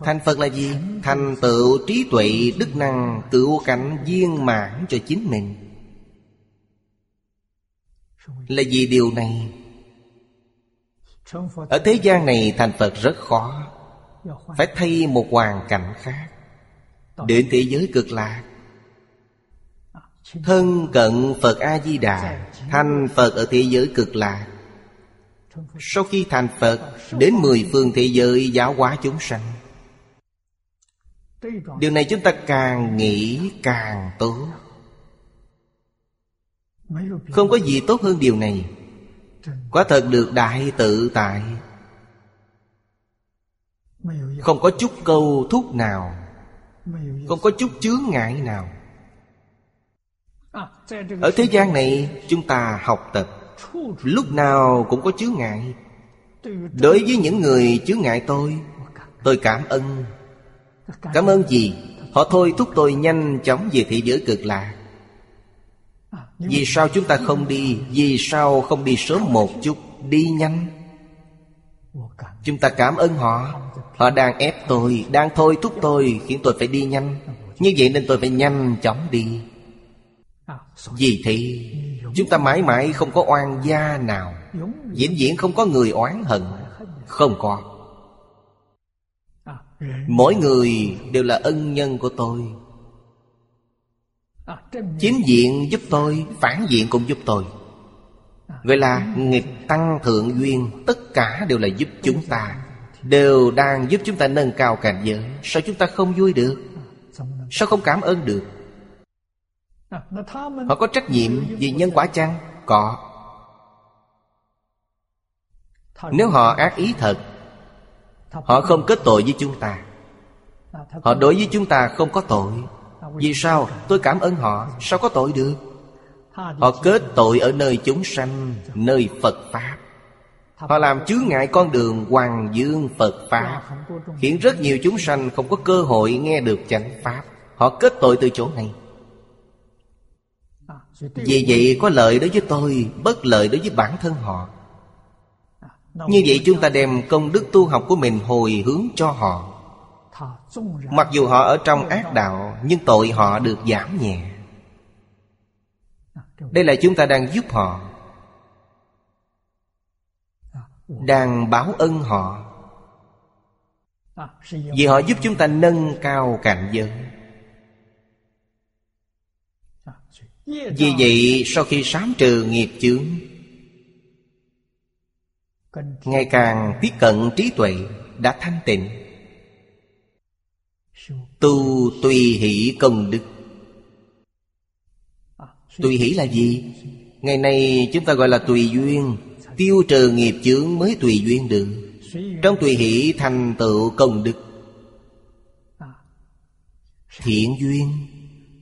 Thành Phật là gì? Thành tựu trí tuệ, đức năng Cựu cảnh viên mãn cho chính mình. Là vì điều này, Ở thế gian này thành Phật rất khó. Phải thay một hoàn cảnh khác. Đến thế giới cực lạc Thân cận Phật A-di-đà, Thành Phật ở thế giới cực lạc Sau khi thành Phật, Đến mười phương thế giới giáo hóa chúng sanh. Điều này chúng ta càng nghĩ càng tốt. Không có gì tốt hơn điều này. Quả thật được đại tự tại. Không có chút câu thúc nào. Không có chút chướng ngại nào? Ở thế gian này chúng ta học tập. Lúc nào cũng có chướng ngại. Đối với những người chướng ngại tôi Tôi cảm ơn. Cảm ơn gì? Họ thôi thúc tôi nhanh chóng về thế giới cực lạc Vì sao chúng ta không đi? Vì sao không đi sớm một chút? Đi nhanh Chúng ta cảm ơn họ. Họ đang ép tôi, Đang thôi thúc tôi, Khiến tôi phải đi nhanh. Như vậy nên tôi phải nhanh chóng đi. Vì thế, Chúng ta mãi mãi không có oan gia nào. Diễn diễn không có người oán hận. Không có. Mỗi người đều là ân nhân của tôi. Chính diện giúp tôi, Phản diện cũng giúp tôi. Vậy là nghịch tăng thượng duyên, Tất cả đều là giúp chúng ta. Đều đang giúp chúng ta nâng cao cảnh giới. Sao chúng ta không vui được? Sao không cảm ơn được? Họ có trách nhiệm vì nhân quả chăng? Có. Nếu họ ác ý thật, Họ không kết tội với chúng ta. Họ đối với chúng ta không có tội. Vì sao? Tôi cảm ơn họ. Sao có tội được? Họ kết tội ở nơi chúng sanh, Nơi Phật Pháp. Họ làm chướng ngại con đường Hoàng dương Phật Pháp. Khiến rất nhiều chúng sanh không có cơ hội nghe được chánh Pháp. Họ kết tội từ chỗ này. Vì vậy có lợi đối với tôi, Bất lợi đối với bản thân họ. Như vậy chúng ta đem công đức tu học của mình hồi hướng cho họ. Mặc dù họ ở trong ác đạo, Nhưng tội họ được giảm nhẹ. Đây là chúng ta đang giúp họ. Đang báo ân họ. Vì họ giúp chúng ta nâng cao cảnh giới. Vì vậy sau khi sám trừ nghiệp chướng Ngày càng tiếp cận trí tuệ Đã thanh tịnh. Tu tùy hỷ công đức Tùy hỷ là gì? Ngày nay chúng ta gọi là tùy duyên. Tiêu trừ nghiệp chướng mới tùy duyên được. Trong tùy hỷ thành tựu công đức. Thiện duyên,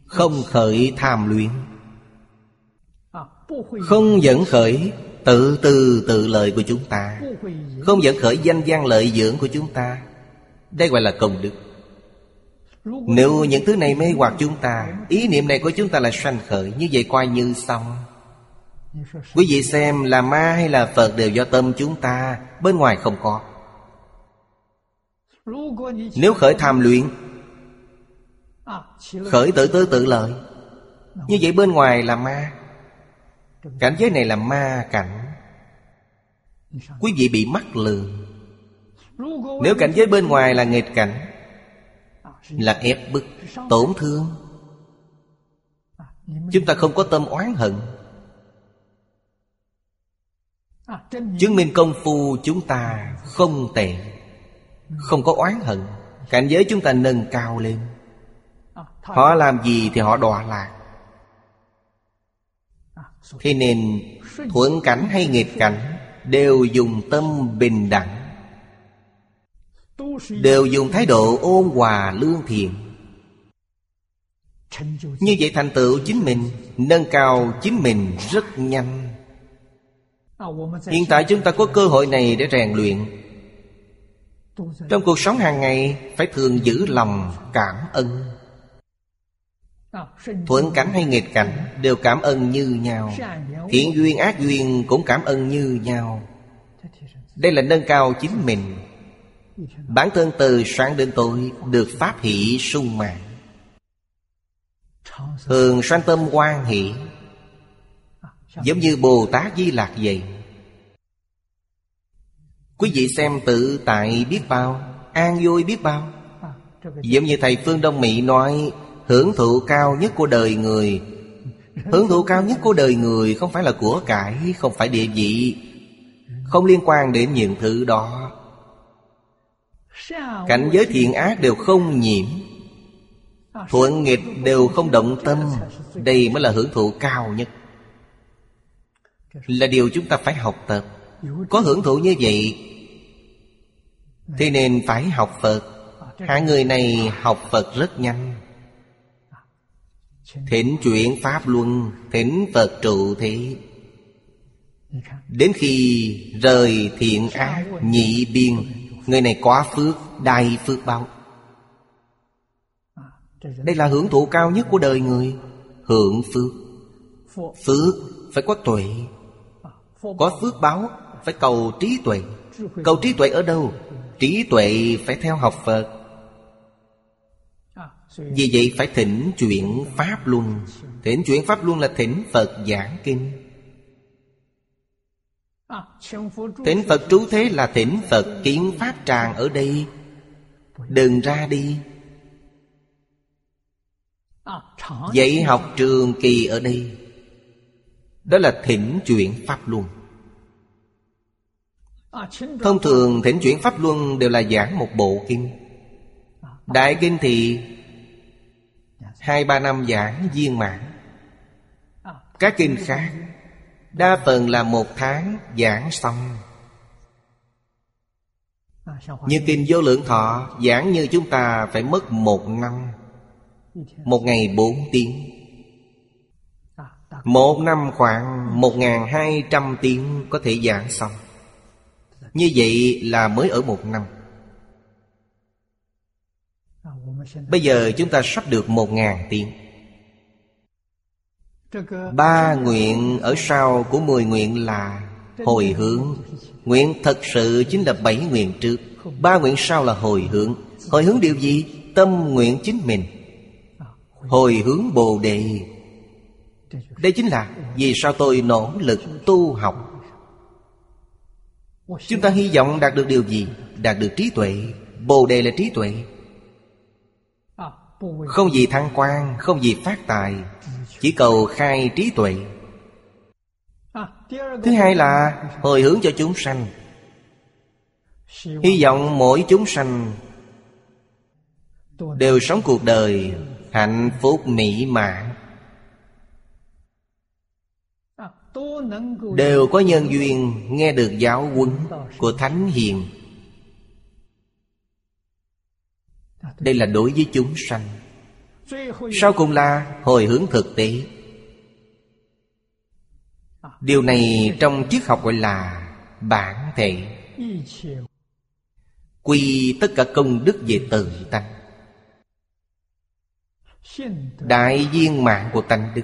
Không khởi tham luyện Không dẫn khởi Tự từ tự lợi của chúng ta. Không dẫn khởi danh gian lợi dưỡng của chúng ta. Đây gọi là công đức. Nếu những thứ này mê hoặc chúng ta, Ý niệm này của chúng ta là sanh khởi, Như vậy coi như xong. Quý vị xem là ma hay là Phật đều do tâm chúng ta, Bên ngoài không có. Nếu khởi tham luyện, Khởi tự tư tự lợi, Như vậy bên ngoài là ma. Cảnh giới này là ma cảnh. Quý vị bị mắc lừa Nếu cảnh giới bên ngoài là nghịch cảnh là ép bức, tổn thương. Chúng ta không có tâm oán hận. Chứng minh công phu chúng ta không tệ Không có oán hận. Cảnh giới chúng ta nâng cao lên. Họ làm gì thì họ đọa lạc. Thế nên thuận cảnh hay nghịch cảnh Đều dùng tâm bình đẳng. Đều dùng thái độ ôn hòa, lương thiện. Như vậy thành tựu chính mình, Nâng cao chính mình rất nhanh. Hiện tại chúng ta có cơ hội này để rèn luyện. Trong cuộc sống hàng ngày, Phải thường giữ lòng cảm ơn. Thuận cảnh hay nghịch cảnh Đều cảm ơn như nhau. Thiện duyên, ác duyên cũng cảm ơn như nhau. Đây là nâng cao chính mình. Bản thân từ sáng đến tối Được pháp hỷ sung mạng Thường sanh tâm quan hỷ, Giống như Bồ Tát Di Lạc vậy. Quý vị xem tự tại biết bao, An vui biết bao. Giống như Thầy Phương Đông Mỹ nói, Hưởng thụ cao nhất của đời người. Hưởng thụ cao nhất của đời người Không phải là của cải, Không phải địa vị. Không liên quan đến những thứ đó. Cảnh giới thiện ác đều không nhiễm. Thuận nghịch đều không động tâm. Đây mới là hưởng thụ cao nhất. Là điều chúng ta phải học tập. Có hưởng thụ như vậy Thế nên phải học Phật. Hai người này học Phật rất nhanh. Thỉnh chuyển Pháp Luân, Thỉnh Phật trụ thế Đến khi rời thiện ác nhị biên Người này quá phước Đại phước báo. Đây là hưởng thụ cao nhất của đời người. Hưởng phước. Phước phải có tuệ. Có phước báo, Phải cầu trí tuệ. Cầu trí tuệ ở đâu? Trí tuệ phải theo học Phật. Vì vậy phải thỉnh chuyển Pháp Luân. Thỉnh chuyển Pháp Luân là thỉnh Phật giảng kinh. Thỉnh Phật trú thế là thỉnh Phật kiến Pháp tràng ở đây. Đừng ra đi. Dạy học trường kỳ ở đây. Đó là thỉnh chuyển Pháp Luân. Thông thường thỉnh chuyển Pháp Luân đều là giảng một bộ kinh. Đại kinh thì Hai ba năm giảng viên mãn. Các kinh khác Đa phần là một tháng giảng xong. Như kinh vô lượng thọ, Giảng như chúng ta phải mất một năm. Một ngày bốn tiếng. Một năm khoảng một hai trăm tiếng có thể giảng xong. Như vậy là mới ở một năm. Bây giờ chúng ta sắp được một ngàn tiếng. Ba nguyện ở sau của mười nguyện là hồi hướng. Nguyện thật sự chính là bảy nguyện trước. Ba nguyện sau là hồi hướng. Hồi hướng điều gì? Tâm nguyện chính mình. Hồi hướng Bồ Đề. Đây chính là Vì sao tôi nỗ lực tu học. Chúng ta hy vọng đạt được điều gì? Đạt được trí tuệ. Bồ Đề là trí tuệ. Không gì thăng quan, Không gì phát tài chỉ cầu khai trí tuệ. Thứ hai là hồi hướng cho chúng sanh. Hy vọng mỗi chúng sanh Đều sống cuộc đời hạnh phúc mỹ mãn. Đều có nhân duyên nghe được giáo huấn của Thánh Hiền. Đây là đối với chúng sanh sau cùng là hồi hướng thực tế? Điều này trong triết học gọi là bản thể. Quy tất cả công đức về tự tánh. Đại viên mạng của tánh đức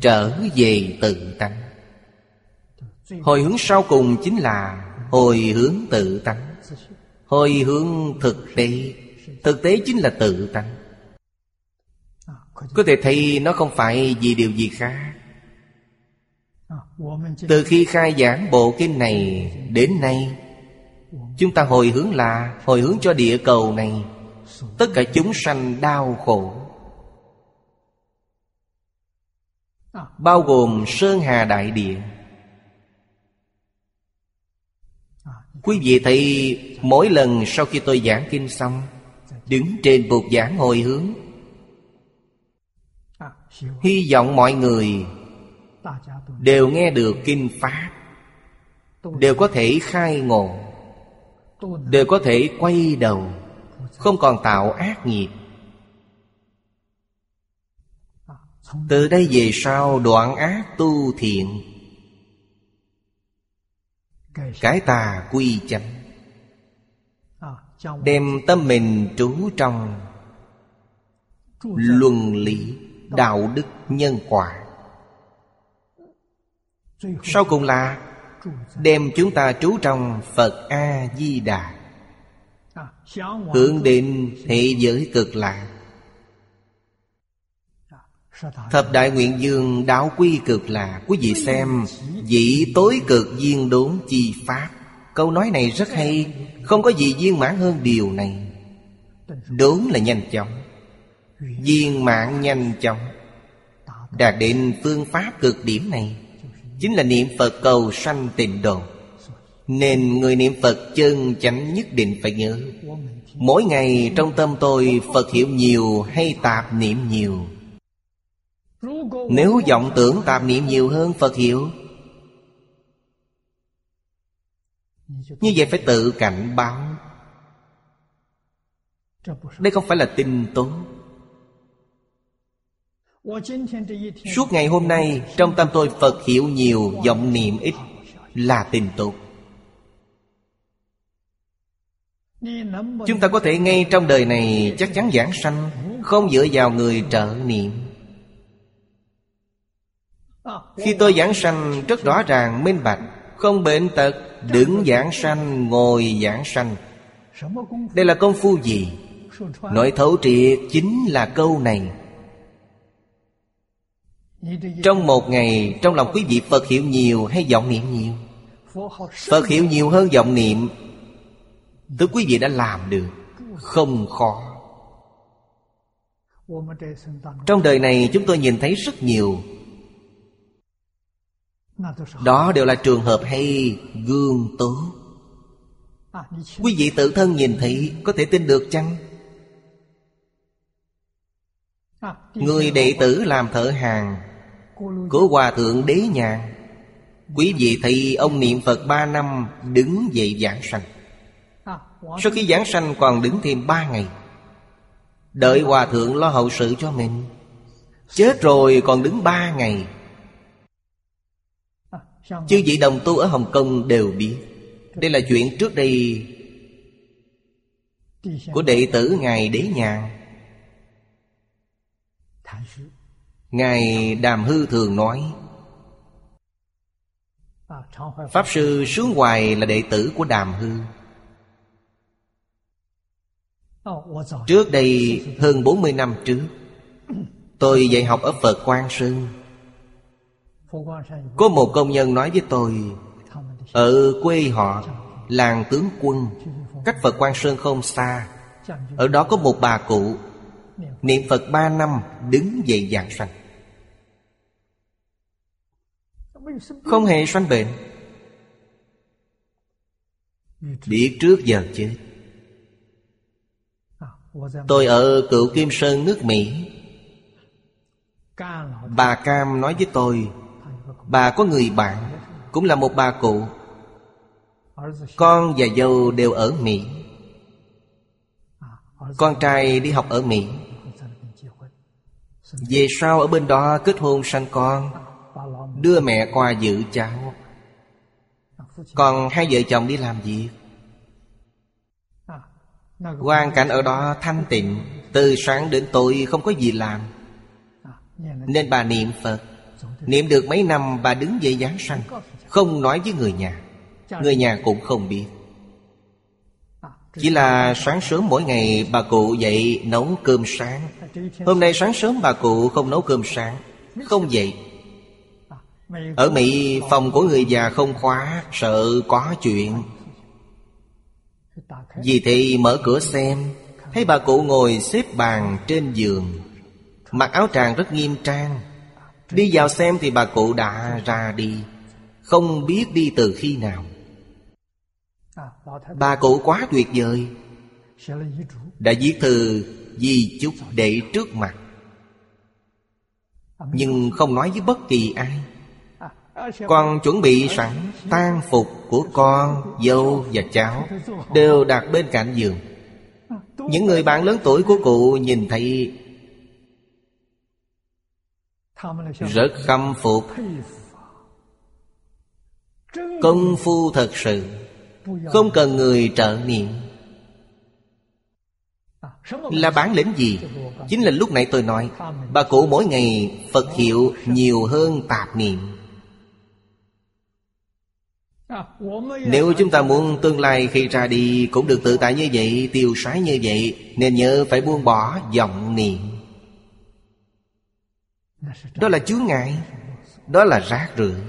Trở về tự tánh. Hồi hướng sau cùng chính là Hồi hướng tự tánh. Hồi hướng thực tế. Thực tế chính là tự tánh. Có thể thấy nó không phải vì điều gì khác. Từ khi khai giảng bộ kinh này Đến nay, Chúng ta hồi hướng là Hồi hướng cho địa cầu này. Tất cả chúng sanh đau khổ. Bao gồm Sơn Hà Đại Địa. Quý vị thấy mỗi lần sau khi tôi giảng kinh xong, Đứng trên bục giảng hồi hướng Hy vọng mọi người Đều nghe được kinh Pháp, Đều có thể khai ngộ, Đều có thể quay đầu, Không còn tạo ác nghiệp. Từ đây về sau, đoạn ác tu thiện cái tà quy chánh, Đem tâm mình trú trong Luân lý. Đạo đức nhân quả. Sau cùng là Đem chúng ta trú trong Phật A-di-đà, Hướng đến thế giới cực lạc. Thập đại nguyện dương đạo quy cực là Quý vị xem Vị tối cực viên đốn chi pháp. Câu nói này rất hay, Không có gì viên mãn hơn điều này. Đốn là nhanh chóng Viên mạng nhanh chóng. Đạt đến phương pháp cực điểm này, Chính là niệm Phật cầu sanh tịnh độ. Nên người niệm Phật chân chánh nhất định phải nhớ, Mỗi ngày trong tâm tôi Phật hiểu nhiều hay tạp niệm nhiều. Nếu vọng tưởng tạp niệm nhiều hơn Phật hiểu, Như vậy phải tự cảnh báo. Đây không phải là tin tốt. Suốt ngày hôm nay, Trong tâm tôi Phật hiểu nhiều, vọng niệm ít, Là tình tục. Chúng ta có thể ngay trong đời này Chắc chắn giảng sanh, Không dựa vào người trợ niệm. Khi tôi giảng sanh, Rất rõ ràng, minh bạch, Không bệnh tật, Đứng giảng sanh, Ngồi giảng sanh. Đây là công phu gì? Nội thấu triệt chính là câu này. Trong một ngày, Trong lòng quý vị Phật hiểu nhiều hay vọng niệm nhiều? Phật hiểu nhiều hơn vọng niệm. Tức quý vị đã làm được, Không khó. Trong đời này, chúng tôi nhìn thấy rất nhiều. Đó đều là trường hợp hay, gương tốt Quý vị tự thân nhìn thấy, Có thể tin được chăng? Người đệ tử làm thợ hàng của Hòa Thượng Đế Nhàn Quý vị thấy ông niệm Phật ba năm Đứng dậy giảng sanh. Sau khi giảng sanh còn đứng thêm ba ngày. Đợi hòa thượng lo hậu sự cho mình. Chết rồi còn đứng ba ngày. Chư vị đồng tu ở Hồng Kông đều biết. Đây là chuyện trước đây Của đệ tử Ngài Đế Nhàn Ngài Đàm Hư thường nói, Pháp Sư Sướng Hoài là đệ tử của Đàm Hư. Trước đây hơn 40 năm trước, Tôi dạy học ở Phật Quang Sơn. Có một công nhân nói với tôi, Ở quê họ, Làng tướng quân, Cách Phật Quang Sơn không xa, Ở đó có một bà cụ Niệm Phật ba năm, Đứng dậy giảng sanh. Không hề sanh bệnh. Biết trước giờ chết. Tôi ở cựu Kim Sơn nước Mỹ. Bà Cam nói với tôi, Bà có người bạn, Cũng là một bà cụ. Con và dâu đều ở Mỹ. Con trai đi học ở Mỹ. Về sau ở bên đó kết hôn sanh con, Đưa mẹ qua giữ cháu. Còn hai vợ chồng đi làm việc. Hoàn cảnh ở đó thanh tịnh, Từ sáng đến tối không có gì làm. Nên bà niệm Phật. Niệm được mấy năm, bà đứng dậy giáng sanh, Không nói với người nhà. Người nhà cũng không biết. Chỉ là sáng sớm mỗi ngày bà cụ dậy nấu cơm sáng. Hôm nay sáng sớm bà cụ không nấu cơm sáng. Không dậy. Ở Mỹ, phòng của người già không khóa, Sợ có chuyện. Vì thì mở cửa xem, Thấy bà cụ ngồi xếp bàn trên giường. Mặc áo tràng rất nghiêm trang. Đi vào xem thì bà cụ đã ra đi. Không biết đi từ khi nào. Bà cụ quá tuyệt vời. Đã viết thư di chúc để trước mặt. Nhưng không nói với bất kỳ ai. Con chuẩn bị sẵn tang phục của con, dâu và cháu Đều đặt bên cạnh giường. Những người bạn lớn tuổi của cụ nhìn thấy Rất khâm phục. Công phu thật sự. Không cần người trợ niệm Là bản lĩnh gì? Chính là lúc nãy tôi nói, Bà cụ mỗi ngày Phật hiệu nhiều hơn tạp niệm. Nếu chúng ta muốn tương lai khi ra đi Cũng được tự tại như vậy, Tiêu sái như vậy, Nên nhớ phải buông bỏ vọng niệm. Đó là chướng ngại, Đó là rác rưởi.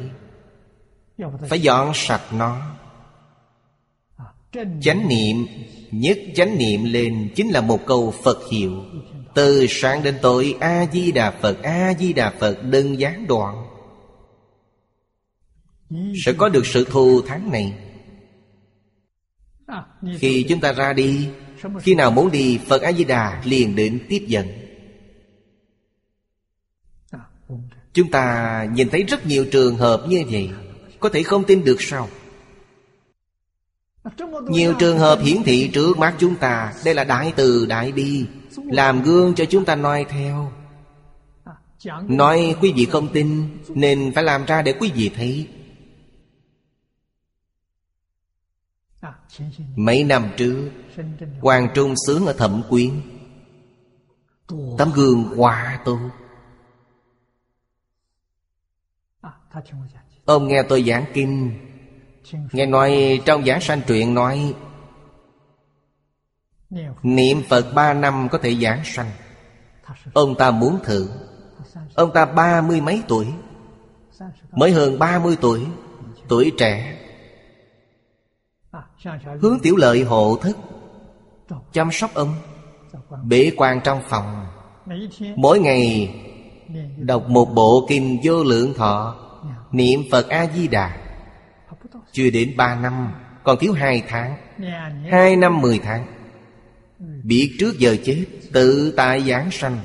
Phải dọn sạch nó. Chánh niệm Nhất chánh niệm lên Chính là một câu Phật hiệu. Từ sáng đến tối A-di-đà Phật A-di-đà Phật đừng gián đoạn. Sẽ có được sự thù thắng này. Khi chúng ta ra đi Khi nào muốn đi Phật A-di-đà liền đến tiếp dẫn. Chúng ta nhìn thấy rất nhiều trường hợp như vậy Có thể không tin được sao nhiều trường hợp hiển thị trước mắt chúng ta. Đây là đại từ, đại bi, Làm gương cho chúng ta noi theo. Nói quý vị không tin, Nên phải làm ra để quý vị thấy. Mấy năm trước, Hoàng Trung sướng ở Thẩm Quyến. Tấm gương quá tốt. Ông nghe tôi giảng kinh Nghe nói trong giảng sanh truyện nói, Niệm Phật ba năm có thể giảng sanh. Ông ta muốn thử. Ông ta ba mươi mấy tuổi? Mới hơn ba mươi tuổi Tuổi trẻ. Hướng tiểu lợi hộ thức Chăm sóc ông, Bế quan trong phòng. Mỗi ngày Đọc một bộ kinh vô lượng thọ, Niệm Phật A-di-đà chưa đến ba năm Còn thiếu hai tháng. Hai năm mười tháng. Biết trước giờ chết Tự tại giảng sanh.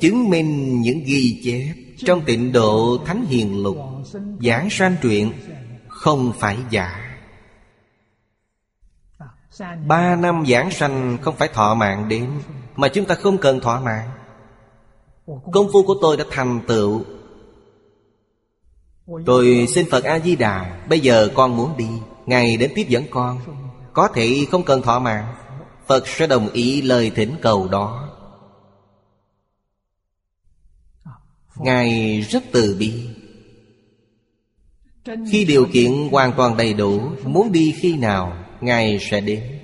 Chứng minh những ghi chép Trong tịnh độ Thánh Hiền Lục. Giảng sanh truyện Không phải giả. Ba năm giảng sanh không phải thọ mạng đến Mà chúng ta không cần thọ mạng. Công phu của tôi đã thành tựu Tôi xin Phật A-di-đà Bây giờ con muốn đi. Ngài đến tiếp dẫn con. Có thể không cần thọ mạng. Phật sẽ đồng ý lời thỉnh cầu đó. Ngài rất từ bi. Khi điều kiện hoàn toàn đầy đủ Muốn đi khi nào Ngài sẽ đến.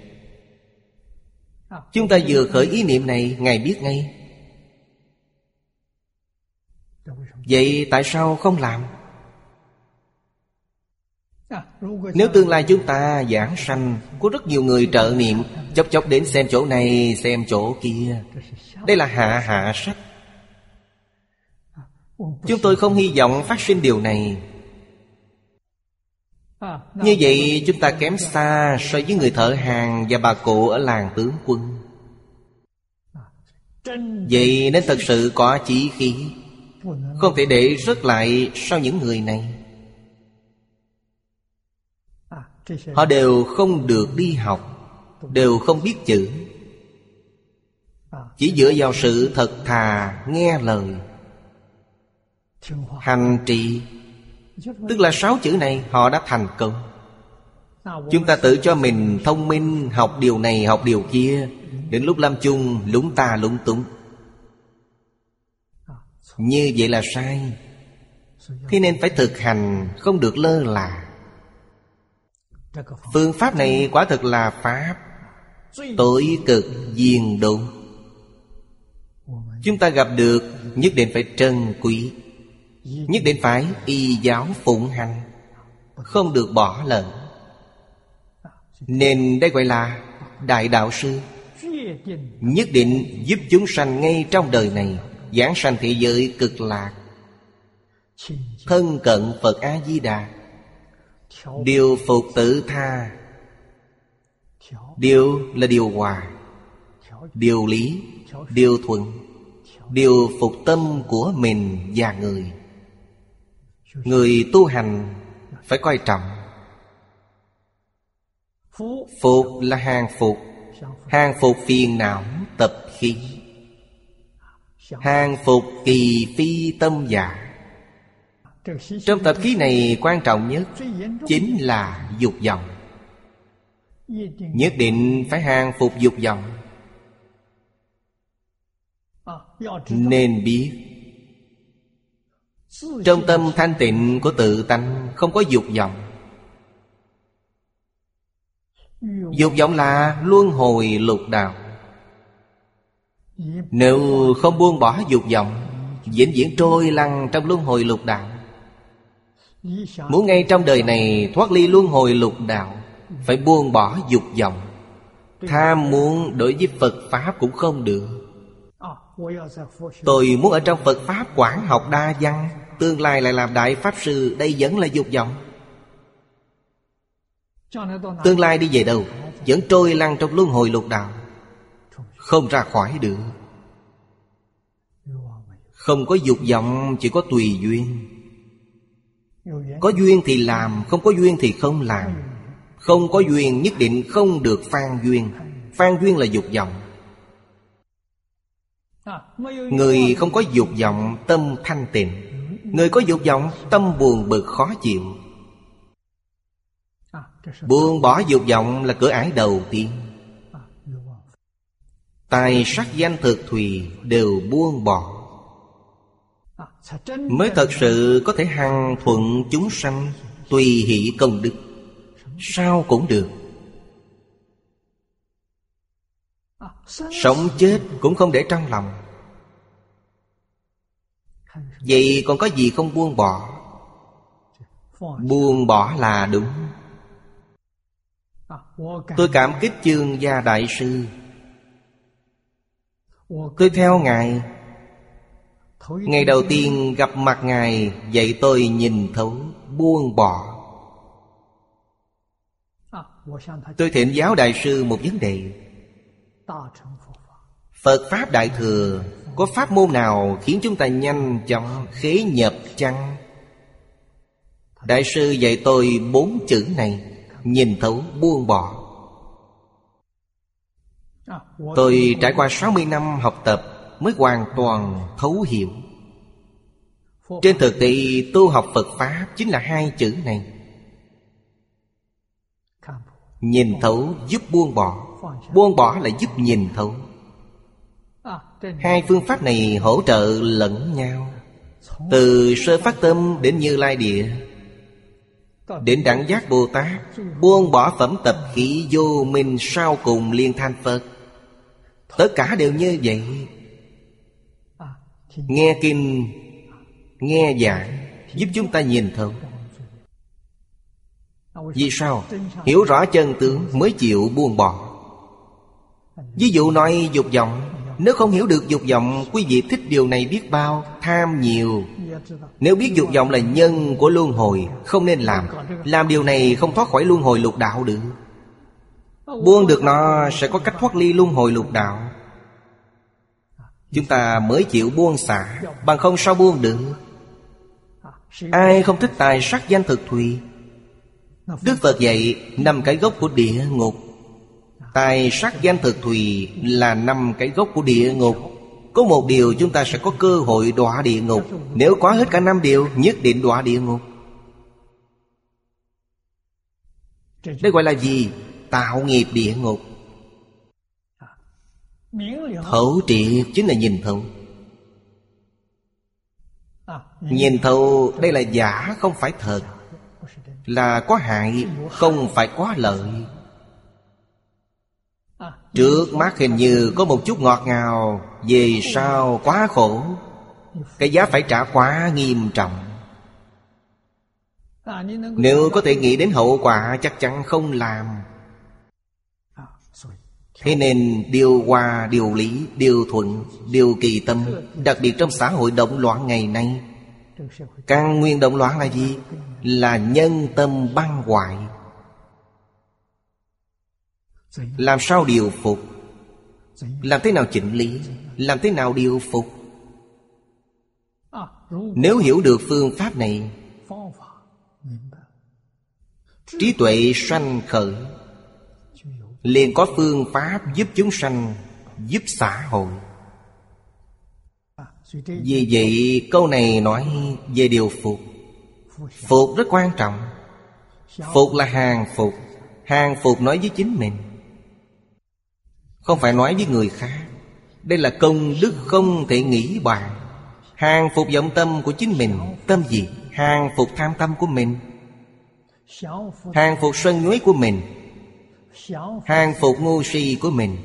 Chúng ta vừa khởi ý niệm này Ngài biết ngay. Vậy tại sao không làm nếu tương lai chúng ta giảng sanh, Có rất nhiều người trợ niệm, Chốc chốc đến xem chỗ này, xem chỗ kia. Đây là hạ hạ sách. Chúng tôi không hy vọng phát sinh điều này. Như vậy, chúng ta kém xa so với người thợ hàng và bà cụ ở làng tướng quân. Vậy nên thật sự có chỉ khí. Không thể để rớt lại sau những người này. Họ đều không được đi học, Đều không biết chữ. Chỉ dựa vào sự thật thà nghe lời. Hành trì, Tức là sáu chữ này họ đã thành công. Chúng ta tự cho mình thông minh, Học điều này, học điều kia. Đến lúc lâm chung, lúng ta, lúng túng. Như vậy là sai. Thế nên phải thực hành, Không được lơ là. Phương pháp này quả thực là Pháp Tối cực diền độ Chúng ta gặp được Nhất định phải trân quý, Nhất định phải y giáo phụng hành, Không được bỏ lỡ. Nên đây gọi là Đại Đạo Sư. Nhất định giúp chúng sanh ngay trong đời này, Giảng sanh thế giới cực lạc. Thân cận Phật A-di-đà Điều phục tự tha. Điều là điều hòa. Điều lý. Điều thuận. Điều phục tâm của mình và người. Người tu hành Phải coi trọng. Phục là hàng phục. Hàng phục phiền não tập khí. Hàng phục kỳ phi tâm giả trong tập khí này quan trọng nhất Chính là dục vọng. Nhất định phải hàng phục dục vọng. Nên biết, Trong tâm thanh tịnh của tự tánh Không có dục vọng. Dục vọng là luân hồi lục đạo. Nếu không buông bỏ dục vọng, Vĩnh viễn trôi lăn trong luân hồi lục đạo Muốn ngay trong đời này thoát ly luân hồi lục đạo, Phải buông bỏ dục vọng. Tham muốn đối với Phật Pháp cũng không được. Tôi muốn ở trong Phật Pháp quảng học đa văn, Tương lai lại làm Đại Pháp Sư, Đây vẫn là dục vọng. Tương lai đi về đâu, Vẫn trôi lăn trong luân hồi lục đạo. Không ra khỏi được. Không có dục vọng, Chỉ có tùy duyên. Có duyên thì làm, Không có duyên thì không làm. Không có duyên, nhất định không được phan duyên. Phan duyên là dục vọng. Người không có dục vọng, Tâm thanh tịnh. Người có dục vọng, Tâm buồn bực, khó chịu. Buông bỏ dục vọng là cửa ải đầu tiên. Tài sắc danh thực thùy đều buông bỏ. Mới thật sự có thể hằng thuận chúng sanh, Tùy hỷ công đức. Sao cũng được. Sống chết cũng không để trong lòng. Vậy còn có gì không buông bỏ? Buông bỏ là đúng. Tôi cảm kích chương gia đại sư. Tôi theo Ngài. Ngày đầu tiên gặp mặt Ngài Dạy tôi nhìn thấu Buông bỏ. Tôi thỉnh giáo đại sư một vấn đề. Phật. Pháp Đại Thừa Có pháp môn nào khiến chúng ta nhanh chóng khế nhập chăng? Đại sư dạy tôi bốn chữ này Nhìn thấu buông bỏ. Tôi trải qua 60 năm học tập Mới hoàn toàn thấu hiểu. Trên thực tế, tu học Phật Pháp Chính là hai chữ này. Nhìn thấu giúp buông bỏ. Buông bỏ là giúp nhìn thấu. Hai phương pháp này hỗ trợ lẫn nhau. Từ sơ phát tâm đến như lai địa. Đến đẳng giác Bồ Tát, Buông bỏ phẩm tập khí vô minh sau cùng liên thanh Phật. Tất cả đều như vậy. Nghe kinh Nghe giảng Giúp chúng ta nhìn thấu Vì sao? Hiểu rõ chân tướng mới chịu buông bỏ. Ví dụ nói dục vọng. Nếu không hiểu được dục vọng Quý vị thích điều này biết bao Tham nhiều. Nếu biết dục vọng là nhân của luân hồi Không nên làm. Làm điều này không thoát khỏi luân hồi lục đạo được. Buông được nó sẽ có cách thoát ly luân hồi lục đạo Chúng ta mới chịu buông xả, Bằng không sao buông được. Ai không thích tài sắc danh thực thùy? Đức Phật dạy, năm cái gốc của địa ngục. Tài sắc danh thực thùy là năm cái gốc của địa ngục. Có một điều chúng ta sẽ có cơ hội đọa địa ngục. Nếu quá hết cả năm điều, nhất định đọa địa ngục. Đây gọi là gì? Tạo nghiệp địa ngục. Thấu triệt chính là nhìn thấu. Nhìn thấu đây là giả không phải thật. Là có hại không phải có lợi. Trước mắt hình như có một chút ngọt ngào Về sau quá khổ. Cái giá phải trả quá nghiêm trọng. Nếu có thể nghĩ đến hậu quả chắc chắn không làm Thế nên điều hòa, điều lý, điều thuận, điều kỳ tâm Đặc biệt trong xã hội động loạn ngày nay Căn nguyên động loạn là gì? Là nhân tâm băng hoại Làm sao điều phục? Làm thế nào chỉnh lý? Làm thế nào điều phục? Nếu hiểu được phương pháp này Trí tuệ sanh khởi liền có phương pháp giúp chúng sanh, giúp xã hội. Vì vậy, câu này nói về điều phục. Phục rất quan trọng. Phục là hàng phục. Hàng phục nói với chính mình. Không phải nói với người khác. Đây là công đức không thể nghĩ bàn. Hàng phục vọng tâm của chính mình, Tâm gì? Hàng phục tham tâm của mình. Hàng phục sân nhuế của mình Hàng phục ngu si của mình.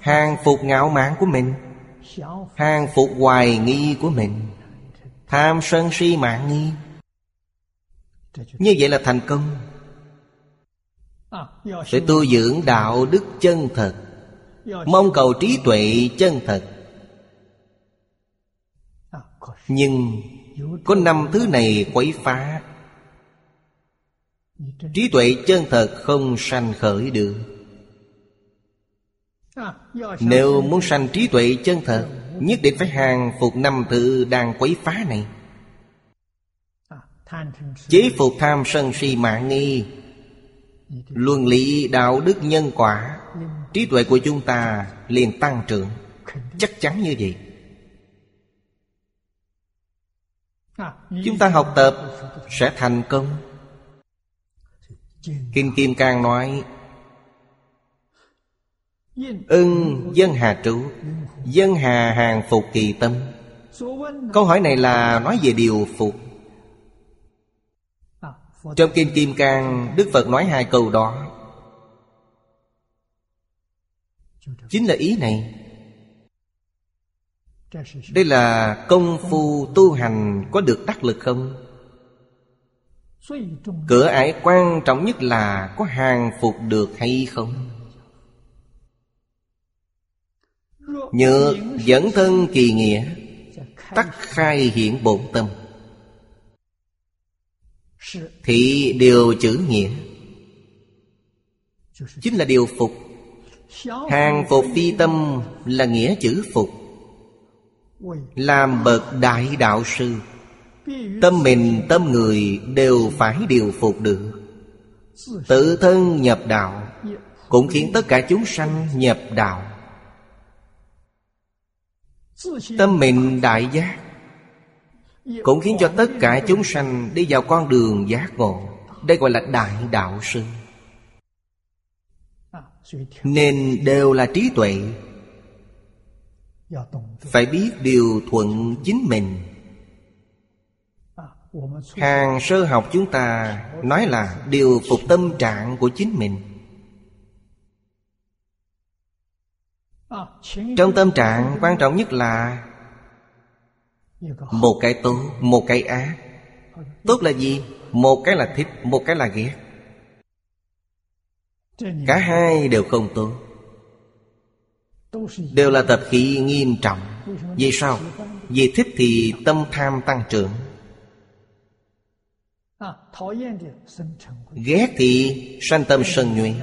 Hàng phục ngạo mạn của mình. Hàng phục hoài nghi của mình. Tham sân si mạng nghi. Như vậy là thành công. Phải tu dưỡng đạo đức chân thật. Mong cầu trí tuệ chân thật. Nhưng Có năm thứ này quấy phá Trí tuệ chân thật không sanh khởi được. Nếu muốn sanh trí tuệ chân thật, Nhất định phải hàng phục năm thứ đang quấy phá này. Chế phục tham sân si mạng nghi, Luân lý đạo đức nhân quả, Trí tuệ của chúng ta liền tăng trưởng. Chắc chắn như vậy. Chúng ta học tập sẽ thành công. Kinh Kim Cang nói, Ưng dân hà trụ Dân hà hàng phục kỳ tâm. Câu hỏi này là nói về điều phục. Trong Kinh Kim Cang, Đức Phật nói hai câu đó. Chính là ý này. Đây là công phu tu hành có được đắc lực không? Cửa ải quan trọng nhất là có hàng phục được hay không? Nhược dẫn thân kỳ nghĩa, Tắc khai hiện bổn tâm. Thì điều chữ nghĩa Chính là điều phục. Hàng phục phi tâm là nghĩa chữ phục. Làm bậc đại đạo sư. Tâm mình, tâm người đều phải điều phục được. Tự thân nhập đạo Cũng khiến tất cả chúng sanh nhập đạo. Tâm mình đại giác Cũng khiến cho tất cả chúng sanh đi vào con đường giác ngộ. Đây gọi là đại đạo sư. Nên đều là trí tuệ. Phải biết điều thuận chính mình. Hàng sơ học chúng ta nói là điều phục tâm trạng của chính mình. Trong tâm trạng quan trọng nhất là Một cái tốt, một cái ác. Tốt là gì? Một cái là thích, một cái là ghét. Cả hai đều không tốt. Đều là tập khí nghiêm trọng. Vì sao? Vì thích thì tâm tham tăng trưởng. Ghét thì sanh tâm sân nhuệ.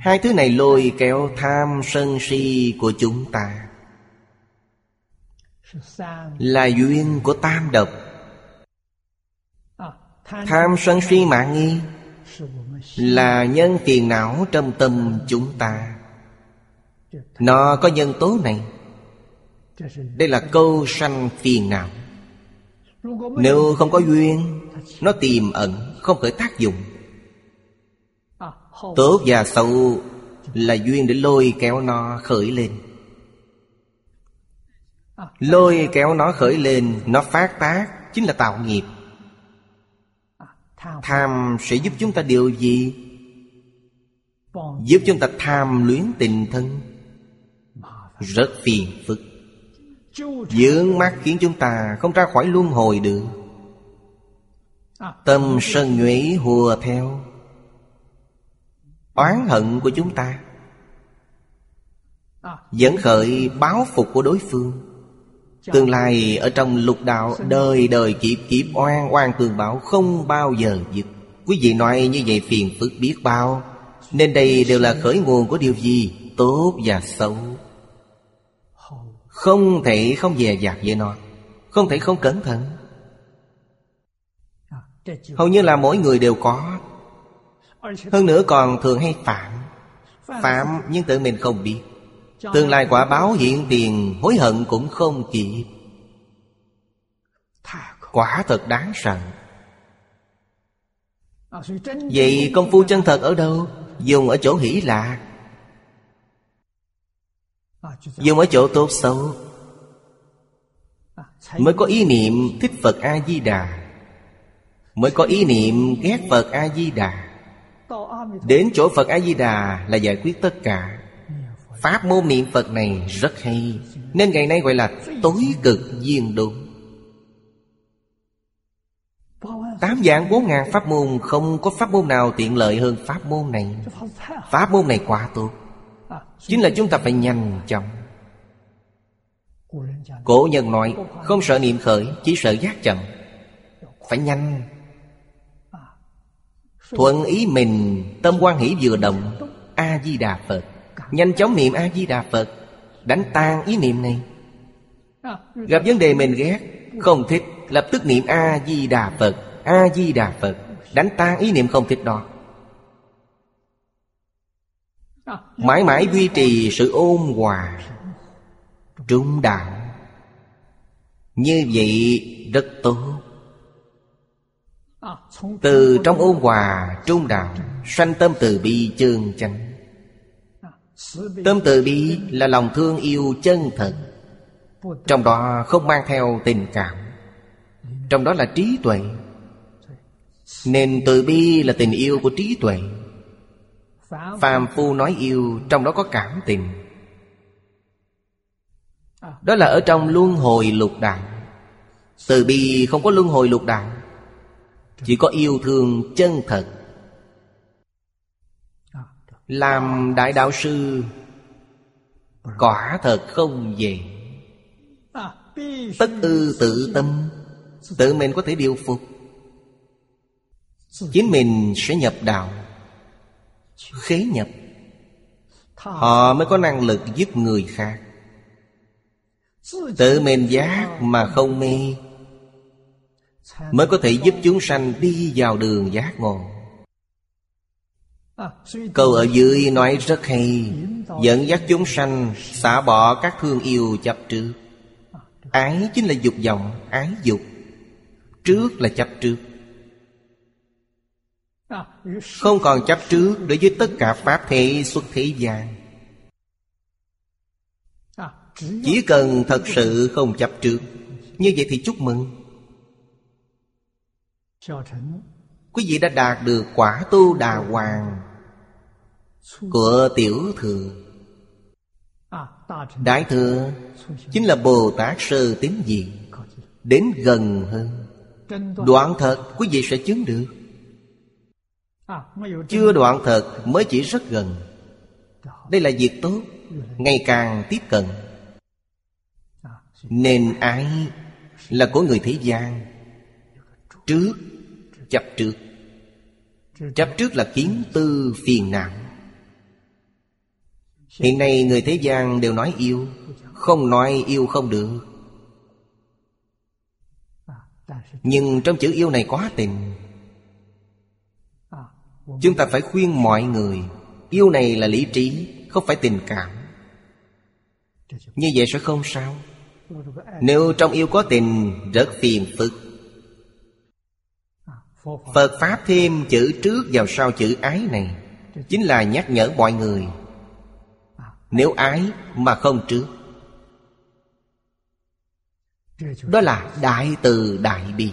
Hai thứ này lôi kéo tham sân si của chúng ta. Là duyên của tam độc. Tham sân si mạng nghi Là nhân phiền não trong tâm chúng ta. Nó có nhân tố này. Đây là câu sanh phiền não nếu không có duyên, Nó tiềm ẩn, Không khởi tác dụng. Tốt và xấu Là duyên để lôi kéo nó khởi lên. Lôi kéo nó khởi lên, Nó phát tác, Chính là tạo nghiệp. Tham sẽ giúp chúng ta điều gì? Giúp chúng ta tham luyến tình thân. Rất phiền phức. Dưỡng mắt khiến chúng ta không ra khỏi luân hồi được. Tâm sân nhuế hùa theo. Oán hận của chúng ta Dẫn khởi báo phục của đối phương. Tương lai ở trong lục đạo Đời đời kiếp kiếp oan oan tường bảo Không bao giờ dứt. Quý vị nói như vậy phiền phức biết bao. Nên đây đều là khởi nguồn của điều gì Tốt và xấu không thể không dè dặt với nó. Không thể không cẩn thận. Hầu như là mỗi người đều có. Hơn nữa còn thường hay phạm. Phạm nhưng tự mình không biết. Tương lai quả báo hiện tiền, Hối hận cũng không kịp. Quả thật đáng sợ. Vậy công phu chân thật ở đâu? Dùng ở chỗ hỷ lạc. Dùng ở chỗ tốt xấu Mới có ý niệm thích Phật A-di-đà. Mới có ý niệm ghét Phật A-di-đà. Đến chỗ Phật A-di-đà là giải quyết tất cả. Pháp môn niệm Phật này rất hay Nên ngày nay gọi là tối cực duyên đúng Tám dạng bốn ngàn pháp môn Không có pháp môn nào tiện lợi hơn pháp môn này. Pháp môn này quá tốt Chính là chúng ta phải nhanh chóng. Cổ nhân nói, Không sợ niệm khởi, Chỉ sợ giác chậm. Phải nhanh. Thuận ý mình, Tâm quan hỷ vừa động A-di-đà Phật. Nhanh chóng niệm A-di-đà Phật, Đánh tan ý niệm này. Gặp vấn đề mình ghét, Không thích, Lập tức niệm A-di-đà Phật A-di-đà Phật, Đánh tan ý niệm không thích đó. Mãi mãi duy trì sự ôn hòa, Trung đạo Như vậy rất tốt. Từ trong ôn hòa, trung đạo Sanh tâm từ bi chân chánh. Tâm từ bi là lòng thương yêu chân thật. Trong đó không mang theo tình cảm. Trong đó là trí tuệ. Nên từ bi là tình yêu của trí tuệ. Phàm phu nói yêu, Trong đó có cảm tình. Đó là ở trong luân hồi lục đạo. Từ bi không có luân hồi lục đạo, Chỉ có yêu thương chân thật. Làm đại đạo sư, Quả thật không dễ. Tất ư tự tâm, Tự mình có thể điều phục. Chính mình sẽ nhập đạo. Khế nhập. Họ mới có năng lực giúp người khác. Tự mình giác mà không mê Mới có thể giúp chúng sanh đi vào đường giác ngộ. Câu ở dưới nói rất hay Dẫn dắt chúng sanh xả bỏ các thương yêu chấp trước. Ái chính là dục vọng, ái dục. Trước là chấp trước không còn chấp trước đối với tất cả Pháp thể xuất thế gian. Chỉ cần thật sự không chấp trước, Như vậy thì chúc mừng. Quý vị đã đạt được quả tu đà hoàng Của tiểu thừa. Đại thừa Chính là Bồ Tát sơ tín diện, Đến gần hơn. Đoạn thật quý vị sẽ chứng được. Chưa đoạn thật mới chỉ rất gần. Đây là việc tốt Ngày càng tiếp cận. Nên ái là của người thế gian. Trước Chấp trước. Chấp trước là kiến tư phiền não. Hiện nay người thế gian đều nói yêu Không nói yêu không được. Nhưng trong chữ yêu này quá tình Chúng ta phải khuyên mọi người, Yêu này là lý trí, Không phải tình cảm. Như vậy sẽ không sao. Nếu trong yêu có tình, Rất phiền phức. Phật Pháp thêm chữ trước vào sau chữ ái này, Chính là nhắc nhở mọi người. Nếu ái mà không trước, Đó là đại từ đại bi.